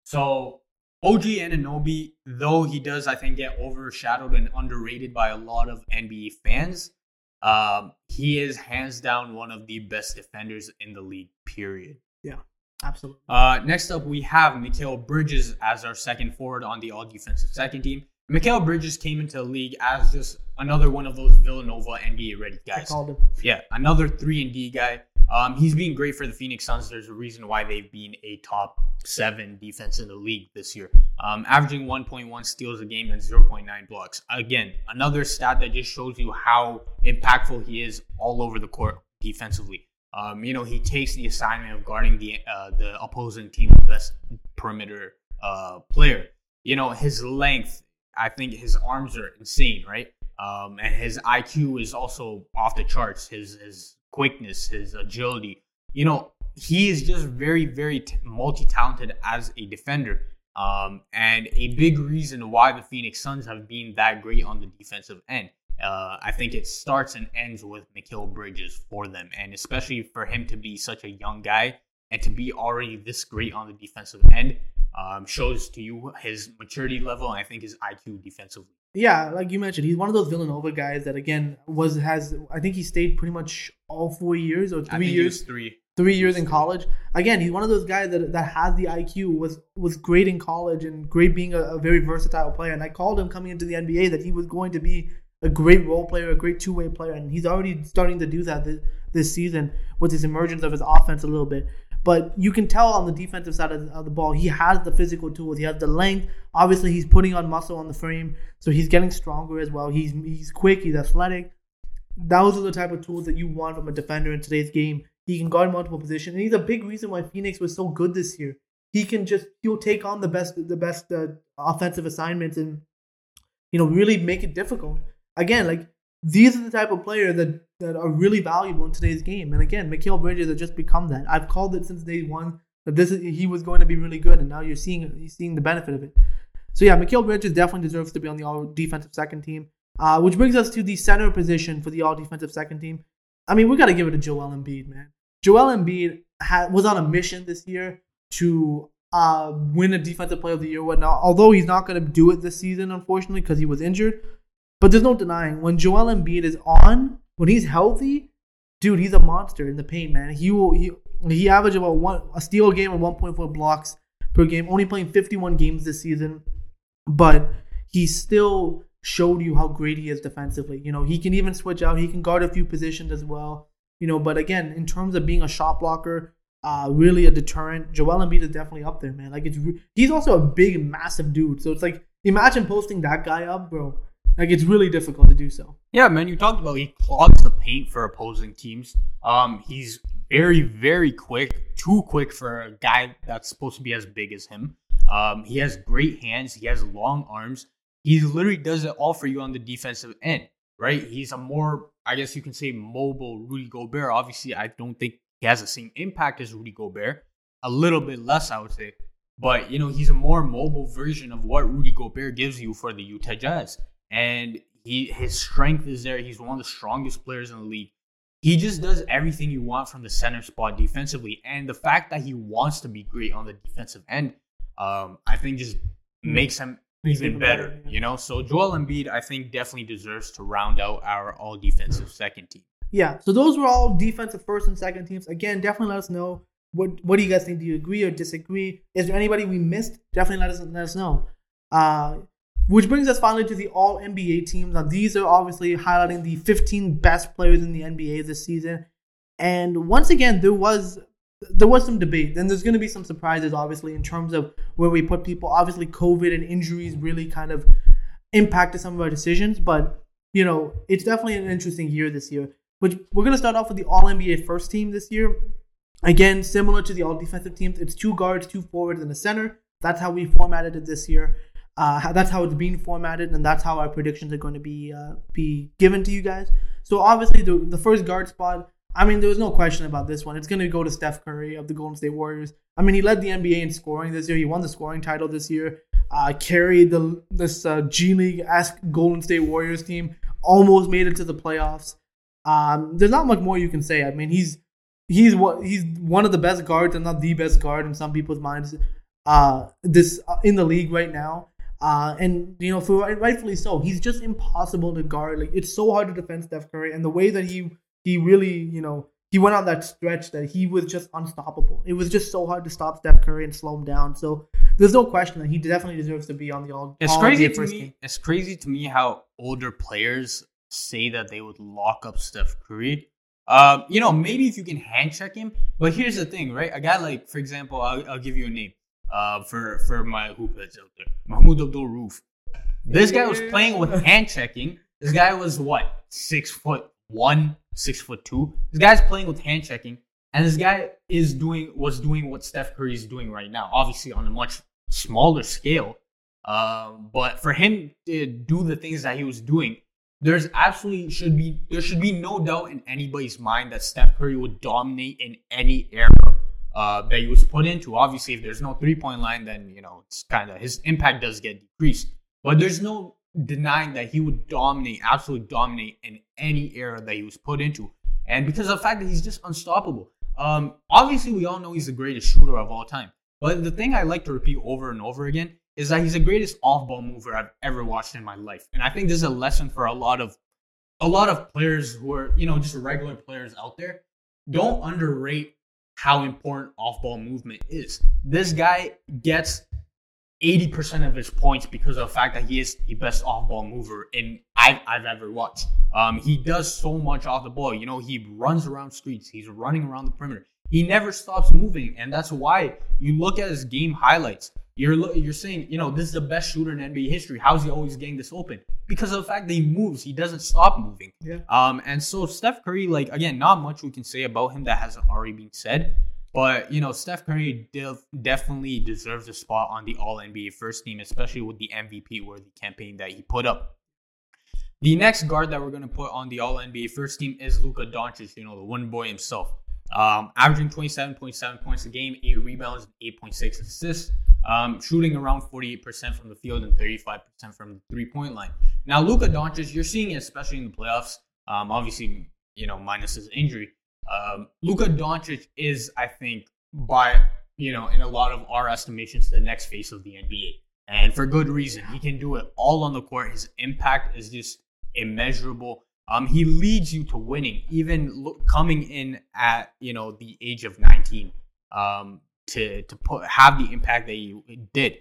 So OG Anunoby, though he does, I think, get overshadowed and underrated by a lot of NBA fans. Um, he is hands down one of the best defenders in the league. Period. Yeah. Absolutely. Uh, next up, we have Mikal Bridges as our second forward on the all defensive second team. Mikal Bridges came into the league as just another one of those Villanova NBA ready guys. Yeah, another three and D guy. Um, he's been great for the Phoenix Suns. There's a reason why they've been a top seven defense in the league this year, um, averaging 1.1 steals a game and 0.9 blocks. Again, another stat that just shows you how impactful he is all over the court defensively. Um, you know, he takes the assignment of guarding the uh, the opposing team's best perimeter uh, player. You know, his length, I think his arms are insane, right? Um, and his IQ is also off the charts. His his quickness, his agility. You know, he is just very, very t- multi-talented as a defender. Um, and a big reason why the Phoenix Suns have been that great on the defensive end. Uh, I think it starts and ends with Mikal Bridges for them, and especially for him to be such a young guy and to be already this great on the defensive end um, shows to you his maturity level and I think his IQ defensively. Yeah, like you mentioned, he's one of those Villanova guys that again was has I think he stayed pretty much all four years or three years. three. Three years in college. Again, he's one of those guys that that has the IQ, was was great in college and great being a, a very versatile player. And I called him coming into the NBA that he was going to be a great role player, a great two way player, and he's already starting to do that this, this season with his emergence of his offense a little bit. But you can tell on the defensive side of, of the ball, he has the physical tools. He has the length. Obviously, he's putting on muscle on the frame, so he's getting stronger as well. He's he's quick. He's athletic. Those are the type of tools that you want from a defender in today's game. He can guard multiple positions, and he's a big reason why Phoenix was so good this year. He can just he'll take on the best the best uh, offensive assignments and you know really make it difficult. Again, like these are the type of player that that are really valuable in today's game. And again, Mikal Bridges has just become that. I've called it since day one that this is, he was going to be really good, and now you're seeing you're seeing the benefit of it. So yeah, Mikal Bridges definitely deserves to be on the all defensive second team. Uh, which brings us to the center position for the all defensive second team. I mean, we got to give it to Joel Embiid, man. Joel Embiid had, was on a mission this year to uh, win a defensive player of the year. Whatnot. Although he's not going to do it this season, unfortunately, because he was injured. But there's no denying when Joel Embiid is on, when he's healthy, dude, he's a monster in the paint, man. He will he he averaged about one a steal game and 1.4 blocks per game. Only playing 51 games this season, but he still showed you how great he is defensively. You know, he can even switch out. He can guard a few positions as well. You know, but again, in terms of being a shot blocker, uh, really a deterrent, Joel Embiid is definitely up there, man. Like it's he's also a big, massive dude. So it's like imagine posting that guy up, bro. Like it's really difficult to do so. Yeah, man. You talked about he clogs the paint for opposing teams. Um, he's very, very quick. Too quick for a guy that's supposed to be as big as him. Um, he has great hands. He has long arms. He literally does it all for you on the defensive end, right? He's a more, I guess you can say, mobile Rudy Gobert. Obviously, I don't think he has the same impact as Rudy Gobert. A little bit less, I would say. But, you know, he's a more mobile version of what Rudy Gobert gives you for the Utah Jazz and he his strength is there. He's one of the strongest players in the league. He just does everything you want from the center spot defensively, and the fact that he wants to be great on the defensive end, um, I think just makes him even better. better. You know, so Joel Embiid, I think, definitely deserves to round out our all defensive second team. Yeah, so those were all defensive first and second teams. Again, definitely let us know what what do you guys think? Do you agree or disagree? Is there anybody we missed? Definitely let us let us know. Uh, which brings us finally to the All NBA teams. Now, these are obviously highlighting the 15 best players in the NBA this season. And once again, there was there was some debate. and there's going to be some surprises, obviously, in terms of where we put people. Obviously, COVID and injuries really kind of impacted some of our decisions. But you know, it's definitely an interesting year this year. Which we're going to start off with the All NBA first team this year. Again, similar to the All Defensive teams, it's two guards, two forwards, and a center. That's how we formatted it this year. Uh, that's how it's being formatted, and that's how our predictions are going to be uh, be given to you guys. So obviously, the the first guard spot. I mean, there was no question about this one. It's going to go to Steph Curry of the Golden State Warriors. I mean, he led the NBA in scoring this year. He won the scoring title this year. Uh, carried the this uh, G League esque Golden State Warriors team. Almost made it to the playoffs. Um, there's not much more you can say. I mean, he's he's what he's one of the best guards, and not the best guard in some people's minds. Uh, this uh, in the league right now. Uh, and you know, for rightfully so, he's just impossible to guard. Like it's so hard to defend Steph Curry, and the way that he he really, you know, he went on that stretch that he was just unstoppable. It was just so hard to stop Steph Curry and slow him down. So there's no question that he definitely deserves to be on the all. It's all crazy to me. Team. It's crazy to me how older players say that they would lock up Steph Curry. Uh, you know, maybe if you can hand check him, but here's the thing, right? A guy like, for example, I'll, I'll give you a name uh, for for my hoop heads out there. Mahmoud Abdul Rauf. This guy was playing with hand checking. This guy was what six foot one, six foot two. This guy's playing with hand checking, And this guy is doing was doing what Steph Curry is doing right now, obviously on a much smaller scale. Um, but for him to do the things that he was doing, there's absolutely should be there should be no doubt in anybody's mind that Steph Curry would dominate in any era uh, that he was put into. Obviously, if there's no three point line, then you know it's kind of his impact does get decreased. But there's no denying that he would dominate, absolutely dominate in any era that he was put into. And because of the fact that he's just unstoppable. Um, obviously, we all know he's the greatest shooter of all time. But the thing I like to repeat over and over again is that he's the greatest off-ball mover I've ever watched in my life. And I think this is a lesson for a lot of a lot of players who are, you know, just regular players out there. Don't underrate how important off-ball movement is. This guy gets 80% of his points because of the fact that he is the best off-ball mover in I've, I've ever watched. Um, he does so much off the ball. You know, he runs around streets. He's running around the perimeter. He never stops moving, and that's why you look at his game highlights. You're you're saying, you know, this is the best shooter in NBA history. How's he always getting this open? Because of the fact that he moves, he doesn't stop moving. Yeah. Um, and so Steph Curry, like again, not much we can say about him that hasn't already been said. But you know, Steph Curry def- definitely deserves a spot on the All NBA first team, especially with the MVP worthy campaign that he put up. The next guard that we're going to put on the All NBA first team is Luka Doncic, you know, the one boy himself. Um, averaging 27.7 points a game, 8 rebounds, 8.6 assists, um, shooting around 48% from the field and 35% from the three point line. Now, Luka Doncic, you're seeing it especially in the playoffs, um, obviously, you know, minus his injury. Um, Luka Doncic is, I think, by, you know, in a lot of our estimations, the next face of the NBA. And for good reason. He can do it all on the court. His impact is just immeasurable. Um, he leads you to winning, even look, coming in at you know the age of 19. Um, to to put have the impact that he did.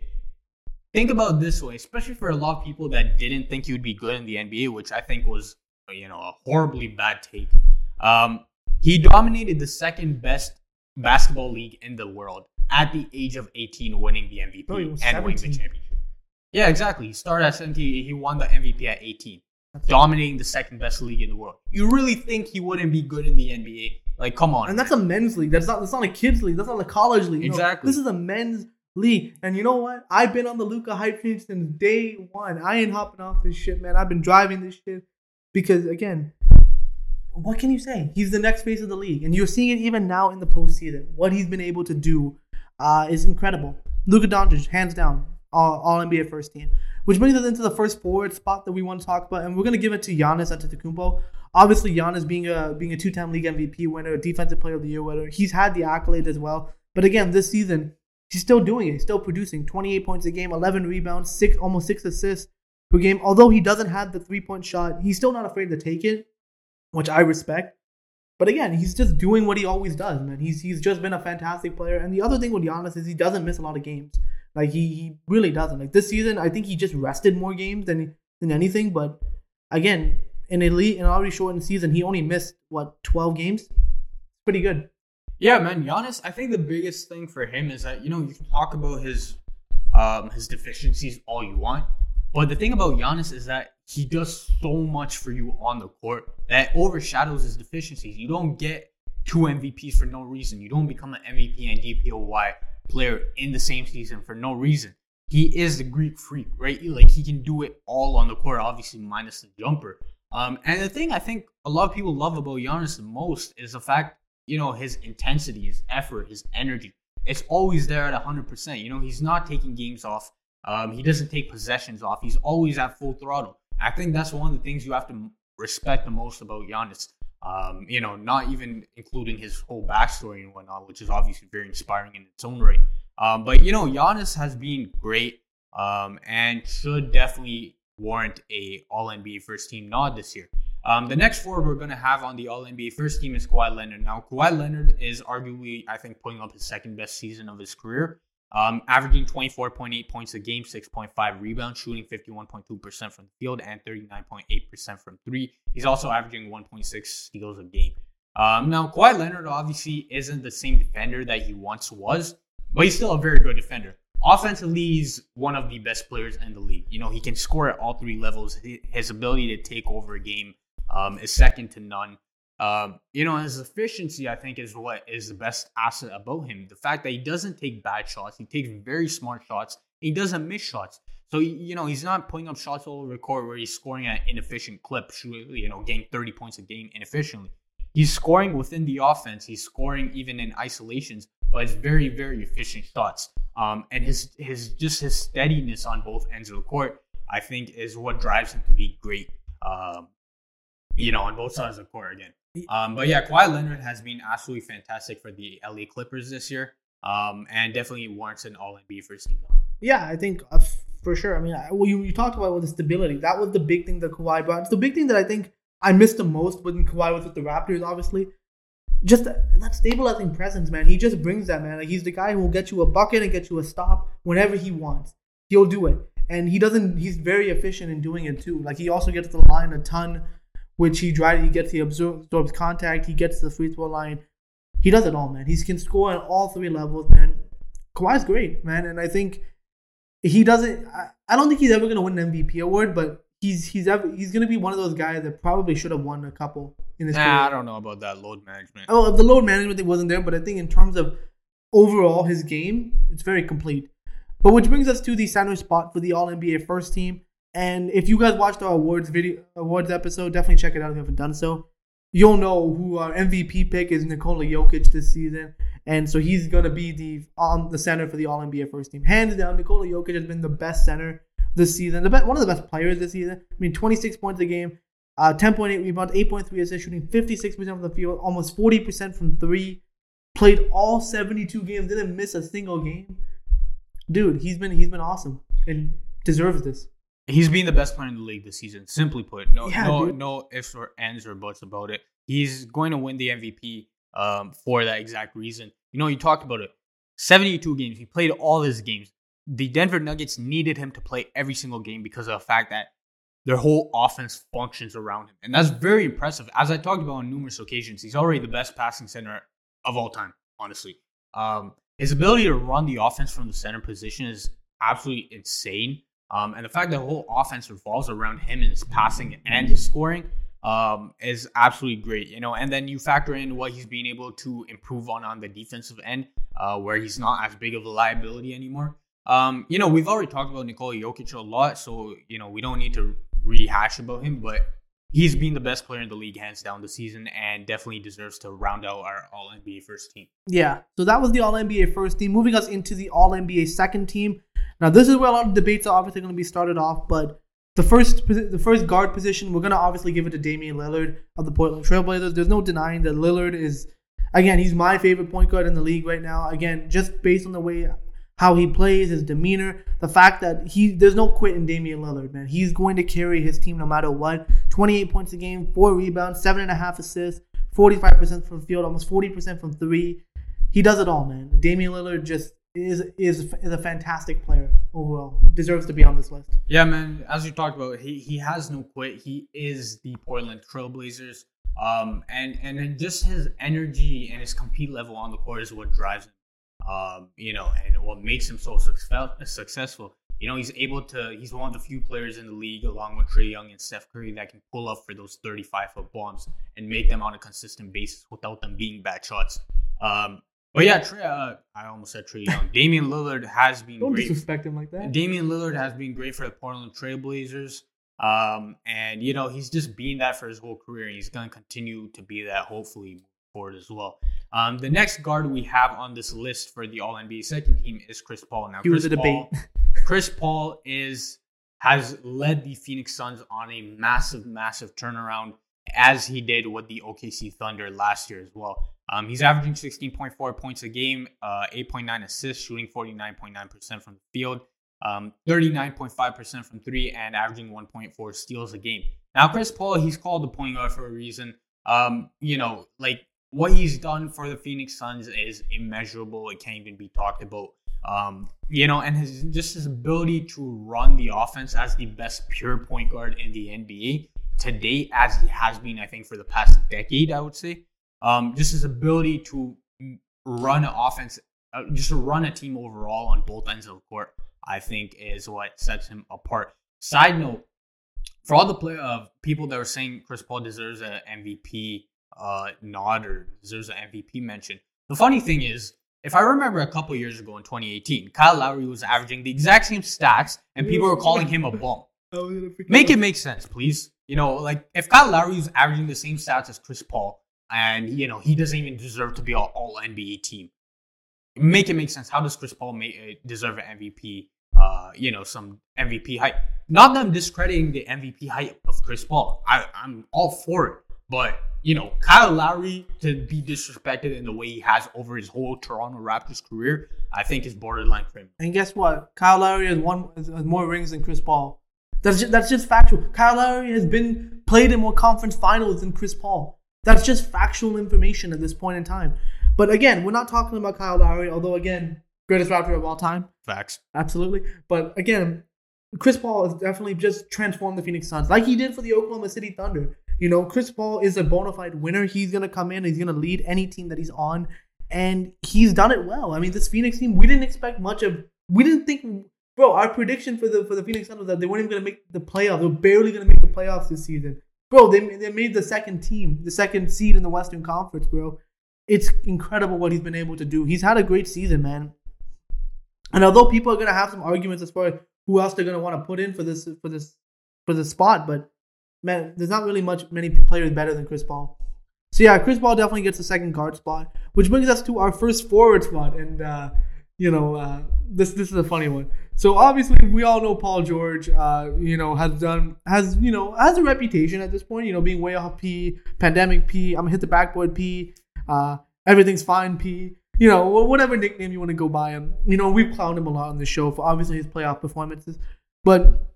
Think about this way, especially for a lot of people that didn't think you'd be good in the NBA, which I think was you know a horribly bad take. Um, he dominated the second best basketball league in the world at the age of 18, winning the MVP Bro, and was winning the championship. Yeah, exactly. He started at 17. He won the MVP at 18, That's- dominating the second best league in the world. You really think he wouldn't be good in the NBA? Like, come on. And that's a men's league. That's not that's not a kids league. That's not a college league. No, Exactly. this is a men's league. And you know what? I've been on the Luka hype train since day one. I ain't hopping off this shit, man. I've been driving this shit because again, what can you say? He's the next face of the league, and you're seeing it even now in the postseason. What he's been able to do uh, is incredible. Luka Doncic, hands down, all, all NBA first team. Which brings us into the first forward spot that we want to talk about, and we're gonna give it to Giannis Antetokounmpo. Obviously, Giannis being a being a two-time league MVP winner, Defensive Player of the Year winner, he's had the accolade as well. But again, this season, he's still doing it. He's still producing 28 points a game, 11 rebounds, six almost six assists per game. Although he doesn't have the three-point shot, he's still not afraid to take it, which I respect. But again, he's just doing what he always does, man. He's he's just been a fantastic player. And the other thing with Giannis is he doesn't miss a lot of games. Like he, he really doesn't. Like this season, I think he just rested more games than than anything. But again, in elite and already shortened season, he only missed what 12 games. Pretty good. Yeah, man. Giannis, I think the biggest thing for him is that you know you can talk about his um his deficiencies all you want, but the thing about Giannis is that he does so much for you on the court that overshadows his deficiencies. You don't get two MVPs for no reason. You don't become an MVP and DPOY player in the same season for no reason. He is the Greek freak, right? Like he can do it all on the court, obviously minus the jumper. Um, and the thing I think a lot of people love about Giannis the most is the fact you know, his intensity, his effort, his energy. It's always there at 100%. You know, he's not taking games off. Um, he doesn't take possessions off. He's always at full throttle. I think that's one of the things you have to respect the most about Giannis. Um, you know, not even including his whole backstory and whatnot, which is obviously very inspiring in its own right. Um, but you know, Giannis has been great um, and should definitely warrant a All NBA first team nod this year. Um, the next forward we're going to have on the All NBA first team is Kawhi Leonard. Now, Kawhi Leonard is arguably, I think, putting up his second best season of his career, um, averaging 24.8 points a game, 6.5 rebounds, shooting 51.2% from the field, and 39.8% from three. He's also averaging 1.6 steals a game. Um, now, Kawhi Leonard obviously isn't the same defender that he once was, but he's still a very good defender. Offensively, he's one of the best players in the league. You know, he can score at all three levels. His ability to take over a game um, is second to none. Um, you know, his efficiency, I think, is what is the best asset about him. The fact that he doesn't take bad shots, he takes very smart shots, he doesn't miss shots. So you know, he's not putting up shots all over the court where he's scoring at inefficient clip, you know, getting 30 points a game inefficiently. He's scoring within the offense. He's scoring even in isolations, but it's very, very efficient shots. Um, and his his just his steadiness on both ends of the court, I think, is what drives him to be great. Um, you know, on both sides of the court again. Um, but yeah, Kawhi Leonard has been absolutely fantastic for the LA Clippers this year, um, and definitely warrants an All NBA first team. Yeah, I think uh, for sure. I mean, well, you, you talked about with the stability. That was the big thing that Kawhi brought. It's the big thing that I think I missed the most when Kawhi was with the Raptors. Obviously, just that stabilizing presence, man. He just brings that, man. Like he's the guy who will get you a bucket and get you a stop whenever he wants. He'll do it, and he doesn't. He's very efficient in doing it too. Like he also gets the line a ton which he drives, he gets, he absorbs contact, he gets to the free throw line. He does it all, man. He can score on all three levels, man. Kawhi's great, man, and I think he doesn't. I, I don't think he's ever gonna win an MVP award, but he's he's ever he's gonna be one of those guys that probably should have won a couple in his. Nah, career. I don't know about that load management. Oh, the load management thing wasn't there, but I think in terms of overall his game, it's very complete. But which brings us to the center spot for the All NBA first team. And if you guys watched our awards video awards episode, definitely check it out if you haven't done so. You'll know who our MVP pick is Nikola Jokic this season. And so he's gonna be the on the center for the All NBA first team. Hands down, Nikola Jokic has been the best center this season. The one of the best players this season. I mean, 26 points a game, uh, 10.8 rebounds, 8.3 assists, shooting 56% from the field, almost 40% from three. Played all 72 games, didn't miss a single game. Dude, he's been he's been awesome and deserves this. He's been the best player in the league this season. Simply put, no, yeah, no, dude. no ifs or ands or buts about it. He's going to win the MVP um, for that exact reason. You know, you talked about it. Seventy-two games. He played all his games. The Denver Nuggets needed him to play every single game because of the fact that their whole offense functions around him, and that's very impressive. As I talked about on numerous occasions, he's already the best passing center of all time. Honestly, um, his ability to run the offense from the center position is absolutely insane. Um, and the fact that the whole offense revolves around him and his passing and his scoring um, is absolutely great. You know, and then you factor in what he's being able to improve on on the defensive end, uh, where he's not as big of a liability anymore. Um, you know, we've already talked about Nikola Jokic a lot, so you know we don't need to rehash about him, but he's been the best player in the league hands down this season, and definitely deserves to round out our All NBA first team. Yeah, so that was the All NBA first team. Moving us into the All NBA second team. Now, this is where a lot of debates are obviously going to be started off, but the first the first guard position, we're going to obviously give it to Damian Lillard of the Portland Trailblazers. There's no denying that Lillard is, again, he's my favorite point guard in the league right now. Again, just based on the way how he plays, his demeanor, the fact that he there's no quit in Damian Lillard, man. He's going to carry his team no matter what. 28 points a game, four rebounds, seven and a half assists, 45% from field, almost 40% from three. He does it all, man. Damian Lillard just is is is a fantastic player overall. Deserves to be on this list. Yeah, man. As you talked about, he he has no quit. He is the Portland Trailblazers. Um, and and just his energy and his compete level on the court is what drives him. Um, you know, and what makes him so success, successful. You know, he's able to. He's one of the few players in the league, along with Trae Young and Steph Curry, that can pull up for those 35 foot bombs and make them on a consistent basis without them being bad shots. Um, but yeah, Trey, uh, I almost said Trae Young. Damian Lillard has been Don't great. disrespect him like that. Damian Lillard has been great for the Portland Trailblazers. Um, and you know, he's just been that for his whole career, and he's gonna continue to be that hopefully forward as well. Um, the next guard we have on this list for the All NBA second team is Chris Paul. Now, he Chris was a Paul, debate. Chris Paul is has led the Phoenix Suns on a massive, massive turnaround, as he did with the OKC Thunder last year as well. Um, he's averaging 16.4 points a game, uh, 8.9 assists, shooting 49.9% from the field, um, 39.5% from three, and averaging 1.4 steals a game. Now, Chris Paul, he's called the point guard for a reason. Um, you know, like what he's done for the Phoenix Suns is immeasurable. It can't even be talked about. Um, you know, and his just his ability to run the offense as the best pure point guard in the NBA to date, as he has been, I think, for the past decade, I would say. Um, just his ability to run an offense, uh, just to run a team overall on both ends of the court, I think is what sets him apart. Side note, for all the play people that are saying Chris Paul deserves an MVP uh, nod or deserves an MVP mention. The funny thing is, if I remember a couple years ago in 2018, Kyle Lowry was averaging the exact same stats, and people were calling him a bum. Make it make sense, please. You know, like if Kyle Lowry was averaging the same stats as Chris Paul, and you know he doesn't even deserve to be all, all NBA team. Make it make sense. How does Chris Paul make, uh, deserve an MVP? Uh, you know, some MVP hype. Not that I'm discrediting the MVP hype of Chris Paul. I, I'm all for it. But, you know, Kyle Lowry to be disrespected in the way he has over his whole Toronto Raptors career, I think is borderline criminal. And guess what? Kyle Lowry has won has more rings than Chris Paul. That's just, that's just factual. Kyle Lowry has been played in more conference finals than Chris Paul. That's just factual information at this point in time. But again, we're not talking about Kyle Lowry, although again, greatest Raptor of all time. Facts. Absolutely. But again, Chris Paul has definitely just transformed the Phoenix Suns like he did for the Oklahoma City Thunder. You know, Chris Paul is a bona fide winner. He's going to come in, he's going to lead any team that he's on, and he's done it well. I mean, this Phoenix team, we didn't expect much of. We didn't think, bro. Our prediction for the for the Phoenix Suns was that they weren't even going to make the playoffs. They were barely going to make the playoffs this season, bro. They they made the second team, the second seed in the Western Conference, bro. It's incredible what he's been able to do. He's had a great season, man. And although people are going to have some arguments as far as who else they're going to want to put in for this for this for this spot, but man, there's not really much many players better than Chris Paul. So yeah, Chris Paul definitely gets the second guard spot, which brings us to our first forward spot, and uh, you know uh, this this is a funny one. So obviously we all know Paul George, uh, you know has done has you know has a reputation at this point, you know being way off P, pandemic P, I'm gonna hit the backboard P, uh, everything's fine P. You know, whatever nickname you want to go by him. You know, we've clowned him a lot on the show for obviously his playoff performances. But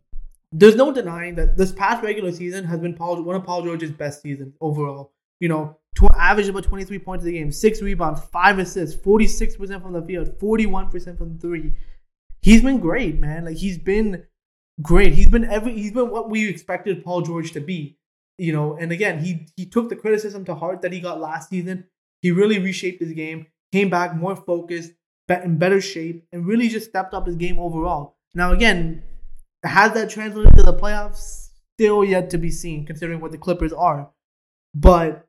there's no denying that this past regular season has been Paul, one of Paul George's best seasons overall. You know, tw- average about 23 points a game, six rebounds, five assists, 46% from the field, 41% from three. He's been great, man. Like he's been great. He's been every he's been what we expected Paul George to be. You know, and again, he he took the criticism to heart that he got last season. He really reshaped his game, came back more focused, in better shape, and really just stepped up his game overall. Now, again, has that translated to the playoffs? Still yet to be seen, considering what the Clippers are. But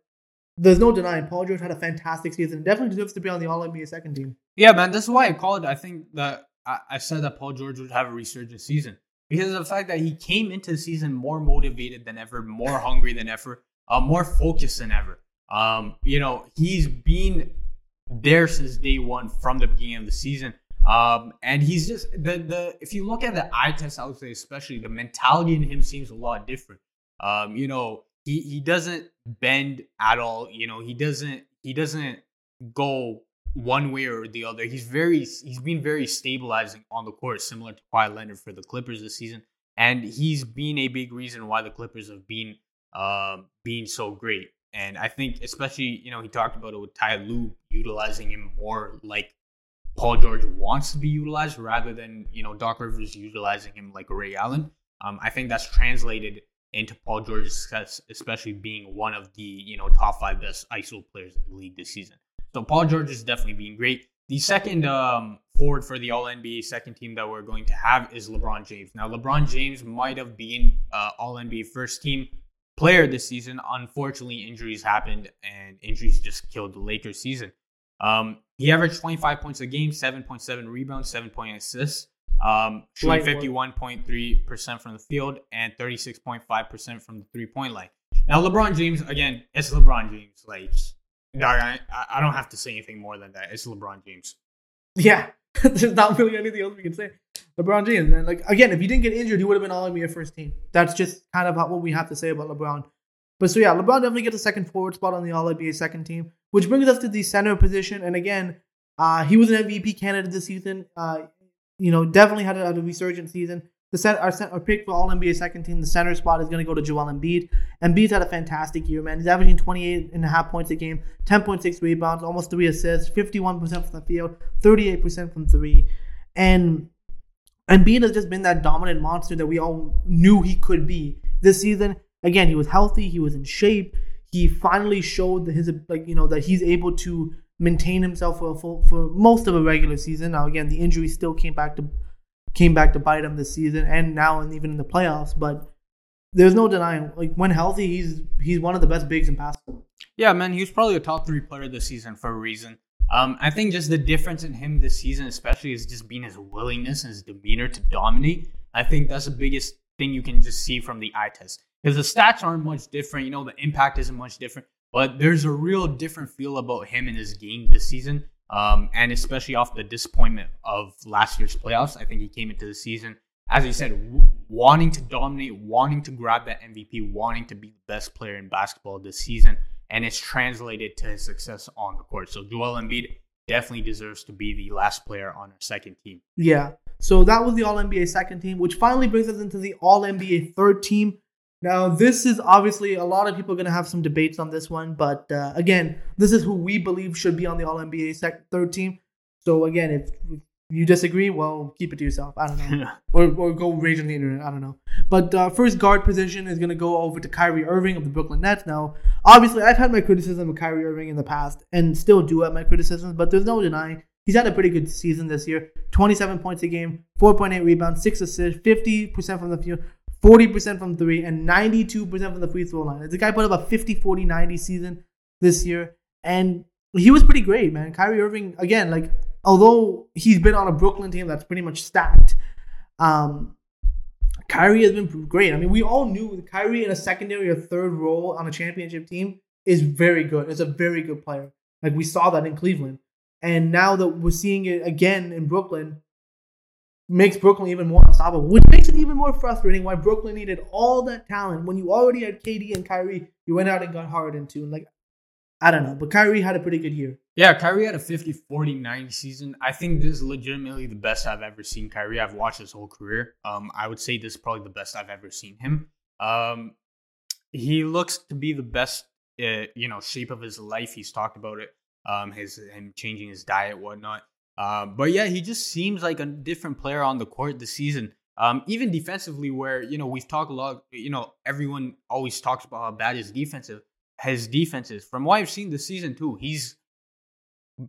there's no denying Paul George had a fantastic season. Definitely deserves to be on the All NBA second team. Yeah, man, this is why I called. I think that I, I said that Paul George would have a resurgence season because of the fact that he came into the season more motivated than ever, more hungry than ever, uh, more focused than ever. Um, you know, he's been there since day one from the beginning of the season. Um, and he's just the the if you look at the eye test, I would say especially the mentality in him seems a lot different. Um, you know, he he doesn't bend at all. You know, he doesn't he doesn't go one way or the other. He's very he's been very stabilizing on the court, similar to Kawhi Leonard for the Clippers this season, and he's been a big reason why the Clippers have been um being so great. And I think especially you know he talked about it with Ty Lue utilizing him more like Paul George wants to be utilized rather than you know Doc Rivers utilizing him like Ray Allen. Um, I think that's translated into Paul George's success, especially being one of the you know top five best ISO players in the league this season. So Paul George is definitely being great. The second um, forward for the All NBA second team that we're going to have is LeBron James. Now LeBron James might have been uh, All NBA first team player this season. Unfortunately, injuries happened, and injuries just killed the Lakers season. Um, he averaged 25 points a game, 7.7 rebounds, 7.8 assists, um, shooting 51.3% from the field and 36.5% from the three point line. Now, LeBron James, again, it's LeBron James. Like, I, I don't have to say anything more than that. It's LeBron James. Yeah, there's not really anything else we can say. LeBron James, man. Like, again, if he didn't get injured, he would have been all NBA first team. That's just kind of what we have to say about LeBron. But so yeah, LeBron definitely gets a second forward spot on the All NBA second team, which brings us to the center position. And again, uh, he was an MVP candidate this season. Uh, you know, definitely had a, had a resurgent season. The set, our, our pick for All NBA second team, the center spot is going to go to Joel Embiid. Embiid's had a fantastic year, man. He's averaging 28 and a half points a game, 10.6 rebounds, almost three assists, 51% from the field, 38% from three. And Embiid has just been that dominant monster that we all knew he could be. This season, again, he was healthy, he was in shape. He finally showed his like you know that he's able to maintain himself for full, for most of a regular season. Now again, the injury still came back to came back to bite him this season and now and even in the playoffs, but there's no denying like when healthy he's he's one of the best bigs in basketball. Yeah, man, he was probably a top three player this season for a reason. Um, I think just the difference in him this season, especially, is just being his willingness and his demeanor to dominate. I think that's the biggest thing you can just see from the eye test because the stats aren't much different. You know, the impact isn't much different, but there's a real different feel about him in his game this season. Um, and especially off the disappointment of last year's playoffs, I think he came into the season, as he said, w- wanting to dominate, wanting to grab that MVP, wanting to be the best player in basketball this season and it's translated to his success on the court. So Joel Embiid definitely deserves to be the last player on our second team. Yeah. So that was the All NBA second team, which finally brings us into the All NBA third team. Now, this is obviously a lot of people are going to have some debates on this one, but uh, again, this is who we believe should be on the All NBA sec- third team. So again, if you disagree, well, keep it to yourself. I don't know. or, or go rage on the internet. I don't know. But uh, first guard position is going to go over to Kyrie Irving of the Brooklyn Nets. Now, obviously, I've had my criticism of Kyrie Irving in the past and still do have my criticisms, but there's no denying he's had a pretty good season this year 27 points a game, 4.8 rebounds, 6 assists, 50% from the field. 40% from three and 92% from the free throw line. The guy put up a 50 40 90 season this year, and he was pretty great, man. Kyrie Irving, again, like although he's been on a Brooklyn team that's pretty much stacked, um, Kyrie has been great. I mean, we all knew Kyrie in a secondary or third role on a championship team is very good. It's a very good player. Like we saw that in Cleveland. And now that we're seeing it again in Brooklyn, makes Brooklyn even more unstoppable, which makes it even more frustrating why Brooklyn needed all that talent when you already had KD and Kyrie. You went out and got Harden too. And like I don't know, but Kyrie had a pretty good year. Yeah, Kyrie had a 50 40 90 season. I think this is legitimately the best I've ever seen Kyrie. I've watched his whole career. Um, I would say this is probably the best I've ever seen him. Um, he looks to be the best, uh, you know, shape of his life. He's talked about it. Um, his him changing his diet, whatnot. Um, but yeah, he just seems like a different player on the court this season. Um, even defensively, where you know we've talked a lot. You know, everyone always talks about how bad his defensive his defenses. From what I've seen this season too, he's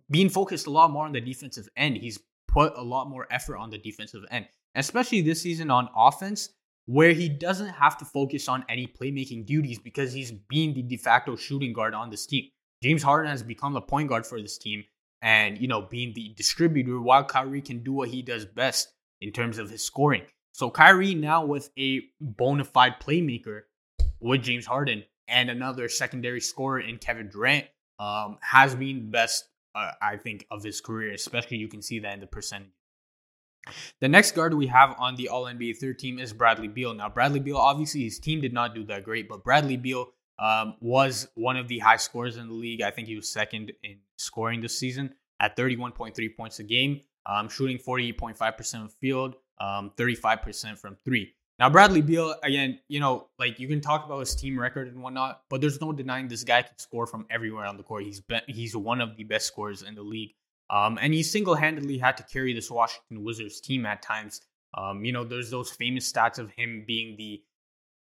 being focused a lot more on the defensive end. He's put a lot more effort on the defensive end, especially this season on offense, where he doesn't have to focus on any playmaking duties because he's being the de facto shooting guard on this team. James Harden has become the point guard for this team and, you know, being the distributor while Kyrie can do what he does best in terms of his scoring. So Kyrie now with a bona fide playmaker with James Harden and another secondary scorer in Kevin Durant um, has been the best, uh, I think, of his career. Especially you can see that in the percentage. The next guard we have on the All NBA third team is Bradley Beal. Now, Bradley Beal, obviously, his team did not do that great, but Bradley Beal um, was one of the high scorers in the league. I think he was second in scoring this season at 31.3 points a game, um, shooting 48.5% of field, um, 35% from three. Now, Bradley Beal, again, you know, like you can talk about his team record and whatnot, but there's no denying this guy can score from everywhere on the court. He's been, he's one of the best scorers in the league. Um, and he single handedly had to carry this Washington Wizards team at times. Um, you know, there's those famous stats of him being the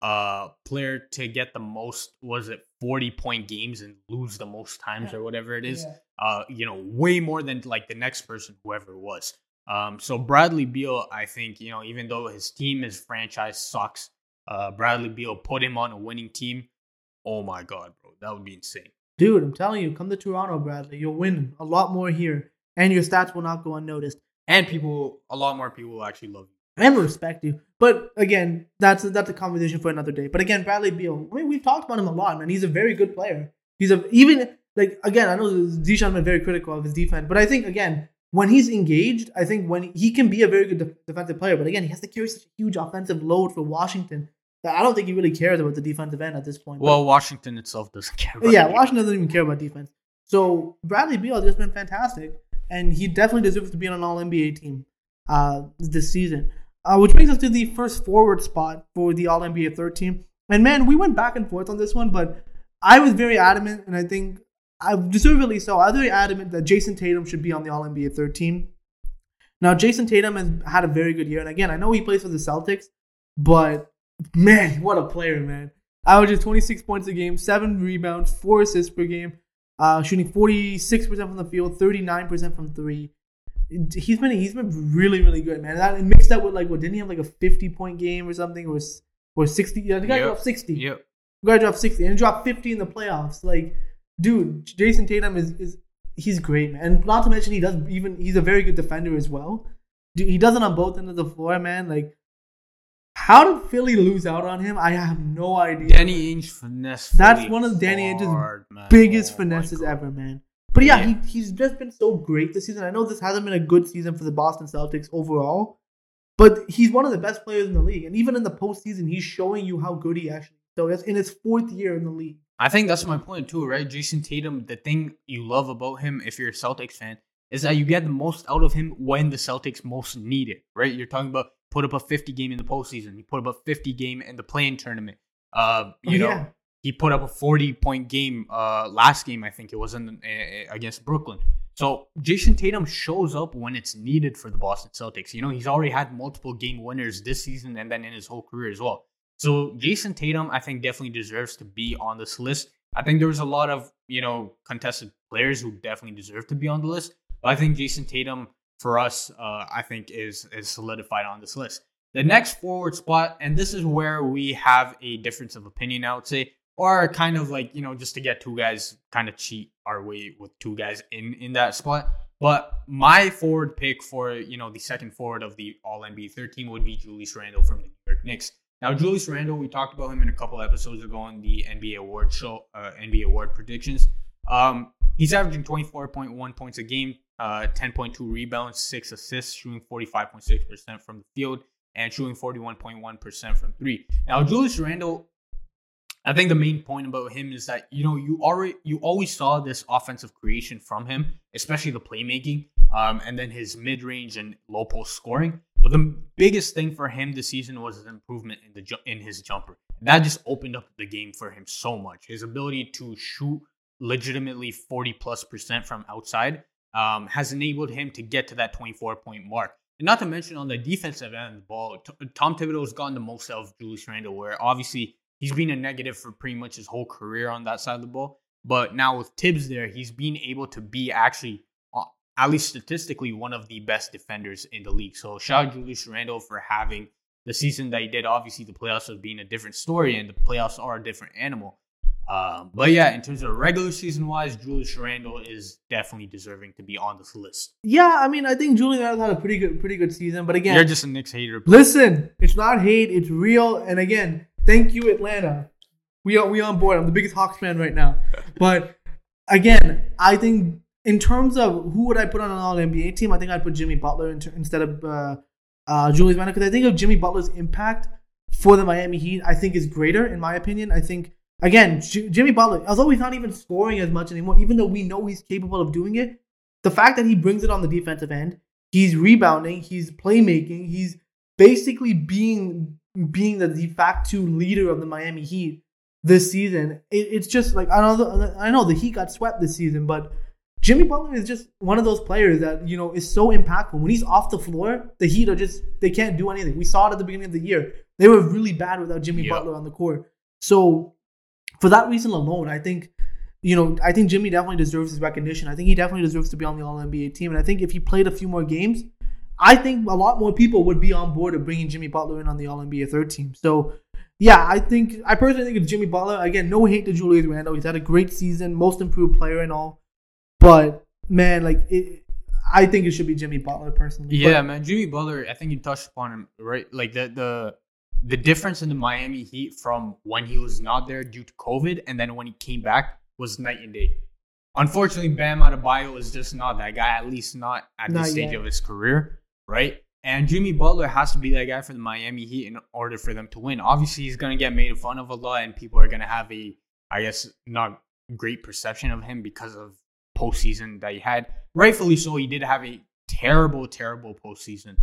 uh, player to get the most, was it 40 point games and lose the most times or whatever it is. Yeah. Uh, you know, way more than like the next person, whoever it was. Um, so Bradley Beal, I think, you know, even though his team, his franchise sucks, uh, Bradley Beal put him on a winning team. Oh my God, bro, that would be insane. Dude, I'm telling you, come to Toronto, Bradley. You'll win a lot more here, and your stats will not go unnoticed. And people, a lot more people will actually love you and respect you. But again, that's that's a conversation for another day. But again, Bradley Beal, I mean, we've talked about him a lot, man. He's a very good player. He's a even like again, I know Zishan's been very critical of his defense, but I think again, when he's engaged, I think when he can be a very good de- defensive player, but again, he has to carry such a huge offensive load for Washington that I don't think he really cares about the defensive end at this point. Well, but, Washington itself doesn't care. yeah, Washington doesn't even care about defense. So Bradley Beal has just been fantastic, and he definitely deserves to be on an All NBA team uh, this season. Uh, which brings us to the first forward spot for the All NBA third team. And man, we went back and forth on this one, but I was very adamant, and I think I deservedly so. I was very adamant that Jayson Tatum should be on the All NBA third team. Now, Jayson Tatum has had a very good year, and again, I know he plays for the Celtics, but man, what a player, man! Averages 26 points a game, seven rebounds, four assists per game, uh, shooting 46% from the field, 39% from three. He's been he's been really really good, man. That and mixed up with like what didn't he have like a 50 point game or something or or 60? Yeah, the guy yep. dropped 60. Yep. The guy dropped 60 and he dropped 50 in the playoffs. Like dude, Jayson Tatum is is he's great, man. And not to mention he does even he's a very good defender as well. Dude, he does it on both ends of the floor, man. Like, how did Philly lose out on him? I have no idea. Danny Ainge finesse. That's one of Danny Ainge's biggest Oh finesses ever, man. But yeah, Yeah. He, he's just been so great this season. I know this hasn't been a good season for the Boston Celtics overall, but he's one of the best players in the league. And even in the postseason, he's showing you how good he actually is. So it's in his fourth year in the league. I think that's my point too, right? Jayson Tatum, the thing you love about him, if you're a Celtics fan, is that you get the most out of him when the Celtics most need it, right? You're talking about put up a 50 game in the postseason, he put up a 50 game in the play-in tournament. Uh, you Oh, know, yeah. He put up a 40 point game uh last game, I think it was in uh, against Brooklyn. So Jayson Tatum shows up when it's needed for the Boston Celtics. You know, he's already had multiple game winners this season and then in his whole career as well. So Jayson Tatum, I think, definitely deserves to be on this list. I think there was a lot of you know contested players who definitely deserve to be on the list, but I think Jayson Tatum for us, uh, I think, is is solidified on this list. The next forward spot, and this is where we have a difference of opinion, I would say, or kind of like you know just to get two guys kind of cheat our way with two guys in in that spot. But my forward pick for you know the second forward of the All NBA 13 would be Julius Randle from the New York Knicks. Now, Julius Randle, we talked about him in a couple episodes ago on the NBA award show, uh, NBA award predictions. Um, he's averaging 24.1 points a game, uh, 10.2 rebounds, six assists, shooting 45.6% from the field, and shooting 41.1% from three. Now, Julius Randle, I think the main point about him is that you know you already you always saw this offensive creation from him, especially the playmaking, um, and then his mid range and low post scoring. But the biggest thing for him this season was his improvement in the ju- in his jumper. That just opened up the game for him so much. His ability to shoot legitimately 40 plus percent from outside um, has enabled him to get to that 24 point mark. And not to mention on the defensive end of the ball, T- Tom Thibodeau has gotten the most out of Julius Randle, where obviously he's been a negative for pretty much his whole career on that side of the ball. But now with Thibs there, he's been able to be actually, uh, at least statistically, one of the best defenders in the league. So shout out Julius Randle for having the season that he did. Obviously, the playoffs have been a different story, and the playoffs are a different animal. Um, but yeah, in terms of regular season wise, Julius Randle is definitely deserving to be on this list. Yeah, I mean, I think Julius Randle had a pretty good, pretty good season. But again, You're just a Knicks hater. listen, it's not hate, it's real. And again, thank you, Atlanta. We are we on board. I'm the biggest Hawks fan right now. But again, I think in terms of who would I put on an All NBA team, I think I'd put Jimmy Butler in instead of uh, uh, Julius Randle because I think of Jimmy Butler's impact for the Miami Heat. I think is greater in my opinion. I think again, J- Jimmy Butler, although he's not even scoring as much anymore, even though we know he's capable of doing it, the fact that he brings it on the defensive end, he's rebounding, he's playmaking, he's basically being being the de facto leader of the Miami Heat this season. It, it's just like I know I know the Heat got swept this season, but Jimmy Butler is just one of those players that you know is so impactful. When he's off the floor, the Heat are just they can't do anything. We saw it at the beginning of the year. They were really bad without Jimmy Yeah. Butler on the court. So for that reason alone, I think you know I think Jimmy definitely deserves his recognition. I think he definitely deserves to be on the All NBA team. And I think if he played a few more games, I think a lot more people would be on board of bringing Jimmy Butler in on the All NBA third team. So, yeah, I think I personally think it's Jimmy Butler. Again, no hate to Julius Randle. He's had a great season, most improved player and all. But man, like it, I think it should be Jimmy Butler personally. Yeah, But- man, Jimmy Butler. I think you touched upon him right. Like the the the difference in the Miami Heat from when he was not there due to COVID, and then when he came back was night and day. Unfortunately, Bam Adebayo is just not that guy. At least not at Not this stage yet. of his career, right? And Jimmy Butler has to be that guy for the Miami Heat in order for them to win. Obviously, he's gonna get made fun of a lot, and people are gonna have a, I guess, not great perception of him because of postseason that he had. Rightfully so, he did have a terrible, terrible postseason.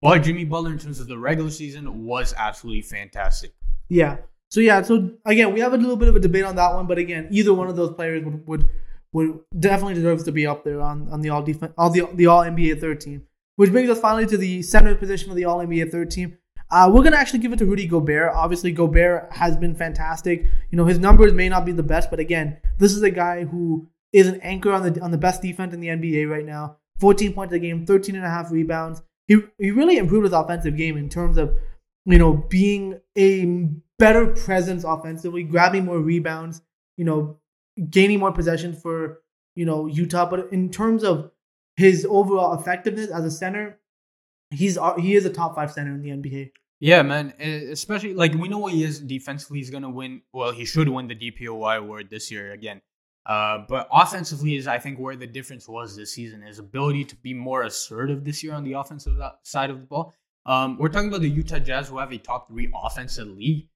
But Jimmy Butler, in terms of the regular season, was absolutely fantastic. Yeah. So yeah. So again, we have a little bit of a debate on that one, but again, either one of those players would would, would definitely deserves to be up there on, on the all defense, all the the All NBA third team. Which brings us finally to the center position for the All NBA third team. Uh, we're gonna actually give it to Rudy Gobert. Obviously, Gobert has been fantastic. You know, his numbers may not be the best, but again, this is a guy who is an anchor on the on the best defense in the NBA right now. 14 points a game, 13 and a half rebounds. He he really improved his offensive game in terms of you know being a better presence offensively, grabbing more rebounds, you know, gaining more possessions for you know Utah. But in terms of his overall effectiveness as a center, he's uh, he is a top five center in the NBA. Yeah, man. Especially like we know what he is defensively. He's gonna win. Well, he should win the DPOY award this year again. Uh, but offensively is I think where the difference was this season. His ability to be more assertive this year on the offensive side of the ball. Um, we're talking about the Utah Jazz who have a top three offense in the league.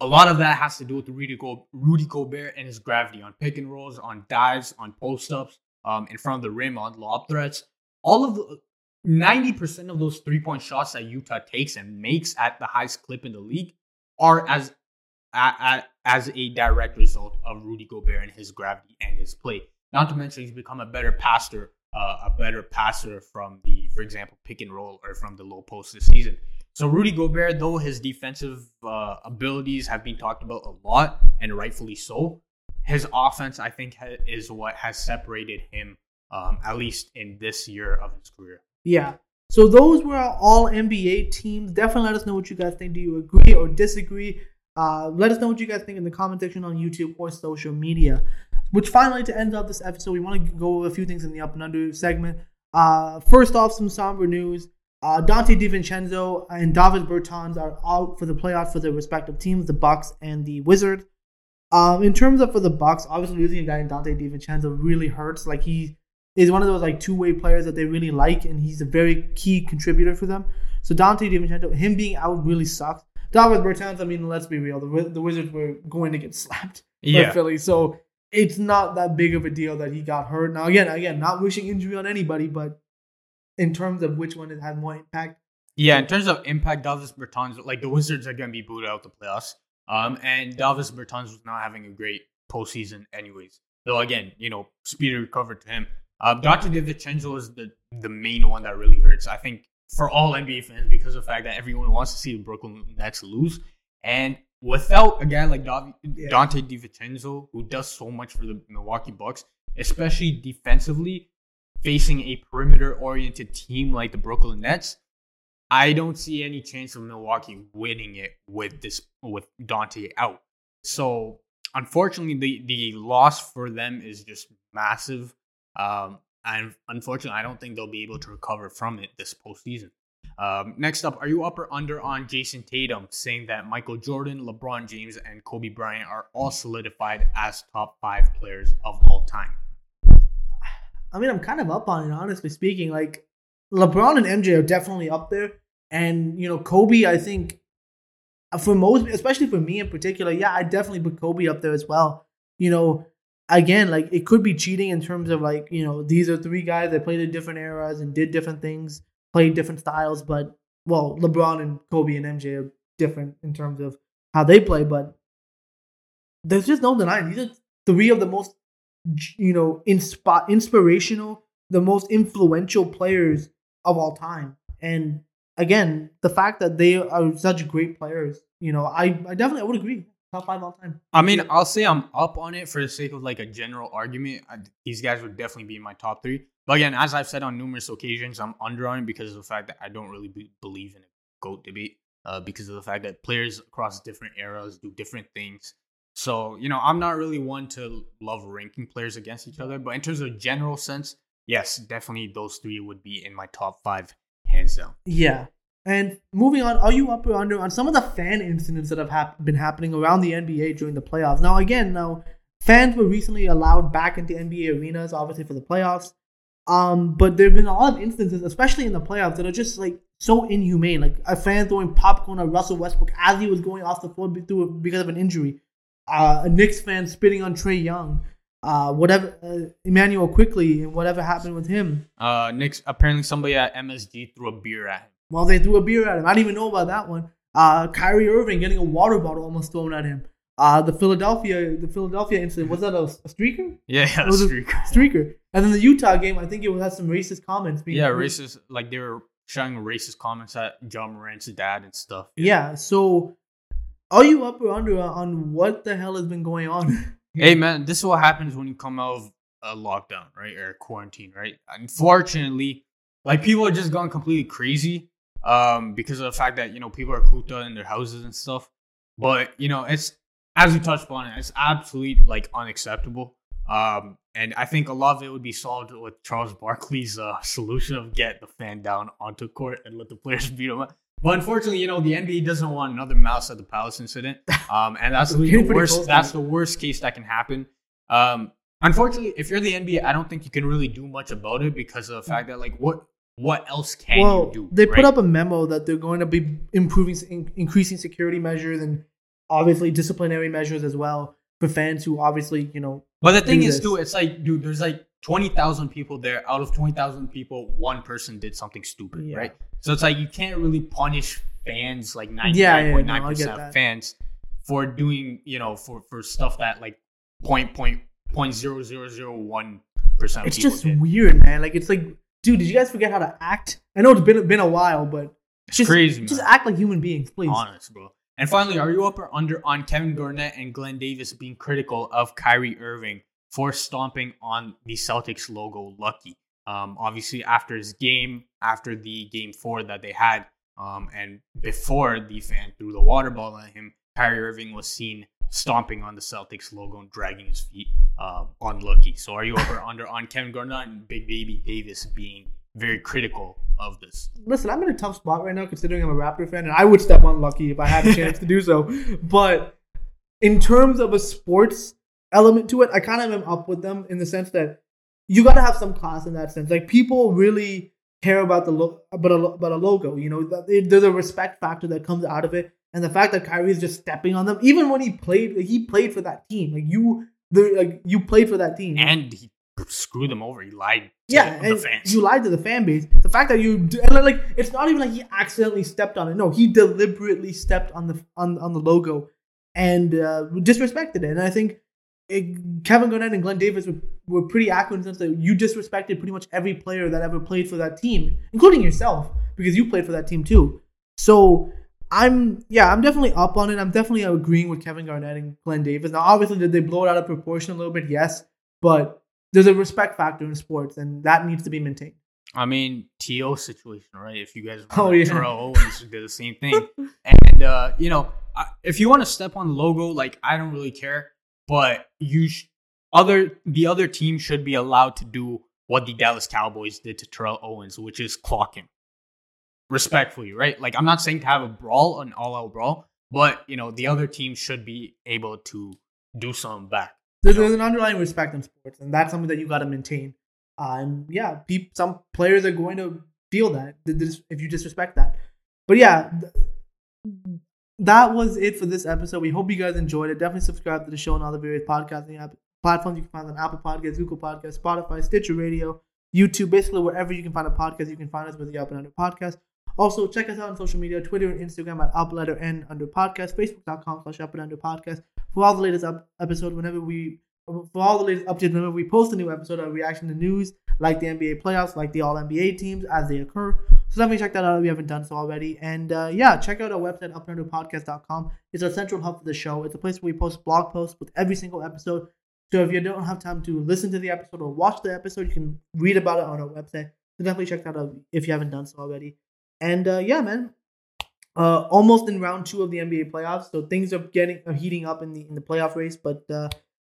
A lot of that has to do with Rudy, Go- Rudy Gobert and his gravity on pick and rolls, on dives, on post ups, um, in front of the rim, on lob threats. All of the 90% of those three point shots that Utah takes and makes at the highest clip in the league are as a- as a direct result of Rudy Gobert and his gravity and his play. Not to mention he's become a better passer, uh, a better passer from the, for example, pick and roll or from the low post this season. So Rudy Gobert, though his defensive uh, abilities have been talked about a lot and rightfully so, his offense I think ha- is what has separated him, um, at least in this year of his career. Yeah. So those were all NBA teams. Definitely let us know what you guys think. Do you agree or disagree? Uh, let us know what you guys think in the comment section on YouTube or social media. Which finally, to end up this episode, we want to go over a few things in the up and under segment. Uh, first off, some somber news. Uh, Donte DiVincenzo and Davis Bertans are out for the playoffs for their respective teams, the Bucks and the Wizards. Um, in terms of for the Bucks, obviously losing a guy in Donte DiVincenzo really hurts. Like he is one of those like two way players that they really like, and he's a very key contributor for them. So Donte DiVincenzo, him being out really sucks. Davis Bertans, I mean, let's be real, the, the Wizards were going to get slapped by Philly, so it's not that big of a deal that he got hurt. Now, again, again, not wishing injury on anybody, but in terms of which one has had more impact, Yeah, in terms of impact, Davis Bertans, like the Wizards are going to be booted out the playoffs. Um, and Davis Bertans was not having a great postseason, anyways. Though again, you know, speedy recovery to him. Um, Dr. DiVincenzo is the the main one that really hurts. I think for all NBA fans because of the fact that everyone wants to see the Brooklyn Nets lose, and without a guy like Dav- Yeah. Donte DiVincenzo who does so much for the Milwaukee Bucks, especially defensively, facing a perimeter oriented team like the Brooklyn Nets. I don't see any chance of Milwaukee winning it with this with Donte out. So unfortunately, the the loss for them is just massive. Um, and unfortunately, I don't think they'll be able to recover from it this postseason. Um, next up, are you up or under on Jayson Tatum saying that Michael Jordan, LeBron James, and Kobe Bryant are all solidified as top five players of all time? I mean, I'm kind of up on it, honestly speaking. Like, LeBron and MJ are definitely up there. And, you know, Kobe, I think, uh, for most, especially for me in particular, yeah, I definitely put Kobe up there as well. You know, again, like, it could be cheating in terms of, like, you know, these are three guys that played in different eras and did different things, played different styles. But, well, LeBron and Kobe and MJ are different in terms of how they play. But there's just no denying. These are three of the most you know, inspi- inspirational, the most influential players of all time. And again, the fact that they are such great players, you know, I, I definitely I would agree. Top five all time. I mean, I'll say I'm up on it for the sake of like a general argument. I, these guys would definitely be in my top three. But again, as I've said on numerous occasions, I'm under on it because of the fact that I don't really be, believe in a GOAT debate uh, because of the fact that players across different eras do different things. So, you know, I'm not really one to love ranking players against each other. But in terms of general sense, yes, definitely those three would be in my top five, hands down. Yeah. And moving on, are you up or under on some of the fan incidents that have hap- been happening around the NBA during the playoffs? Now, again, now fans were recently allowed back into NBA arenas, obviously for the playoffs. Um, but there have been a lot of instances, especially in the playoffs, that are just like so inhumane. Like a fan throwing popcorn at Russell Westbrook as he was going off the floor because of an injury. Uh, a Knicks fan spitting on Trae Young. Uh, whatever uh, Immanuel Quickley and whatever happened with him. Uh, apparently somebody at MSG threw a beer at him. Well, they threw a beer at him. I didn't even know about that one. Uh, Kyrie Irving getting a water bottle almost thrown at him. Uh, the Philadelphia, the Philadelphia incident was that a, a streaker? Yeah, yeah, It was a streak. streaker. And then the Utah game, I think it had some racist comments. Being Yeah, racist. Like they were showing racist comments at Ja Morant's dad and stuff. Yeah. So, are you up or under on what the hell has been going on? Hey man, this is what happens when you come out of a lockdown, right, or a quarantine, right? Unfortunately, like people are just going completely crazy, um, because of the fact that you know people are cooped up in their houses and stuff. But you know, it's as we touched upon it, it's absolutely like unacceptable. Um, and I think a lot of it would be solved with Charles Barkley's uh, solution of get the fan down onto court and let the players beat him up. But unfortunately, you know, the NBA doesn't want another Malice at the Palace incident. Um, and that's the worst. That's the worst case that can happen. Um, unfortunately, if you're the NBA, I don't think you can really do much about it because of the fact that like what what else can well, you do? They right? put up a memo that they're going to be improving, in, increasing security measures and obviously disciplinary measures as well for fans who obviously you know. But the thing is, too, it's like, dude, there's like twenty thousand people there. Out of twenty thousand people, one person did something stupid, yeah. right? So it's like you can't really punish fans like ninety nine point nine percent of fans for doing you know for for stuff that like point point point zero zero zero one percent. It's just did. weird, man. Like it's like, dude, did you guys forget how to act? I know it's been been a while, but it's just, crazy. Man. Just act like human beings, please. Honest, bro. And finally, are you up or under on Kevin Garnett and Glen Davis being critical of Kyrie Irving for stomping on the Celtics logo Lucky? Um, obviously, after his game, after the game four that they had, um, and before the fan threw the water ball at him, Kyrie Irving was seen stomping on the Celtics logo and dragging his feet um, on Lucky. So are you over under on Kevin Garnett and Big Baby Davis being very critical of this? Listen, I'm in a tough spot right now considering I'm a Raptor fan, and I would step on Lucky if I had a chance to do so. But in terms of a sports element to it, I kind of am up with them in the sense that you got to have some class in that sense. Like people really care about the look, about a, about a logo. You know, there's a respect factor that comes out of it and the fact that Kyrie is just stepping on them, even when he played, like, he played for that team. Like you, the like you played for that team, and he screwed them over. He lied. yeah, and fans. you lied to the fan base. The fact that you like, it's not even like he accidentally stepped on it. No, he deliberately stepped on the on on the logo and uh, disrespected it. And I think it, Kevin Garnett and Glen Davis were, were pretty accurate in the sense that you disrespected pretty much every player that ever played for that team, including yourself, because you played for that team too. So I'm yeah, I'm definitely up on it. I'm definitely agreeing with Kevin Garnett and Glen Davis. Now, obviously, did they blow it out of proportion a little bit? Yes, but there's a respect factor in sports, and that needs to be maintained. I mean, To situation, right? If you guys oh yeah, Terrell Owens did the same thing, and uh, you know, if you want to step on the logo, like I don't really care, but you sh- other the other team should be allowed to do what the Dallas Cowboys did to Terrell Owens, which is clock him respectfully, right? Like I'm not saying to have a brawl, an all-out brawl, but you know the other team should be able to do something back. There's, there's an underlying respect in sports, and that's something that you got to maintain. Uh, and yeah, pe- some players are going to feel that if you disrespect that. But yeah, th- that was it for this episode. We hope you guys enjoyed it. Definitely subscribe to the show on all the various podcasting app- platforms you can find on Apple Podcasts, Google Podcasts, Spotify, Stitcher Radio, YouTube, basically wherever you can find a podcast, you can find us with the Up and Under Podcast. Also, check us out on social media, Twitter and Instagram at up letter n under podcast, facebook.com slash up and under podcast for all the latest up episode whenever we for all the latest updates whenever we post a new episode of reaction to news like the NBA playoffs, like the all NBA teams as they occur. So definitely check that out if you haven't done so already. And uh, yeah, check out our website, upandunderpodcast.com. It's our central hub for the show. It's a place where we post blog posts with every single episode. So if you don't have time to listen to the episode or watch the episode, you can read about it on our website. So definitely check that out if you haven't done so already. And uh, yeah, man, uh, almost in round two of the NBA playoffs, so things are getting are heating up in the in the playoff race. But uh,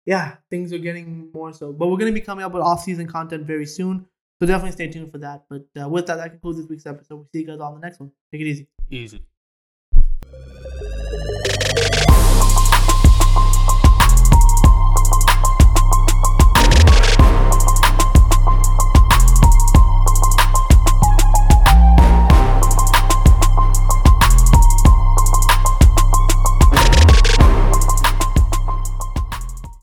yeah, things are getting more so. But we're gonna be coming up with off season content very soon, so definitely stay tuned for that. But uh, with that, that concludes this week's episode. We'll see you guys on the next one. Take it easy. Easy.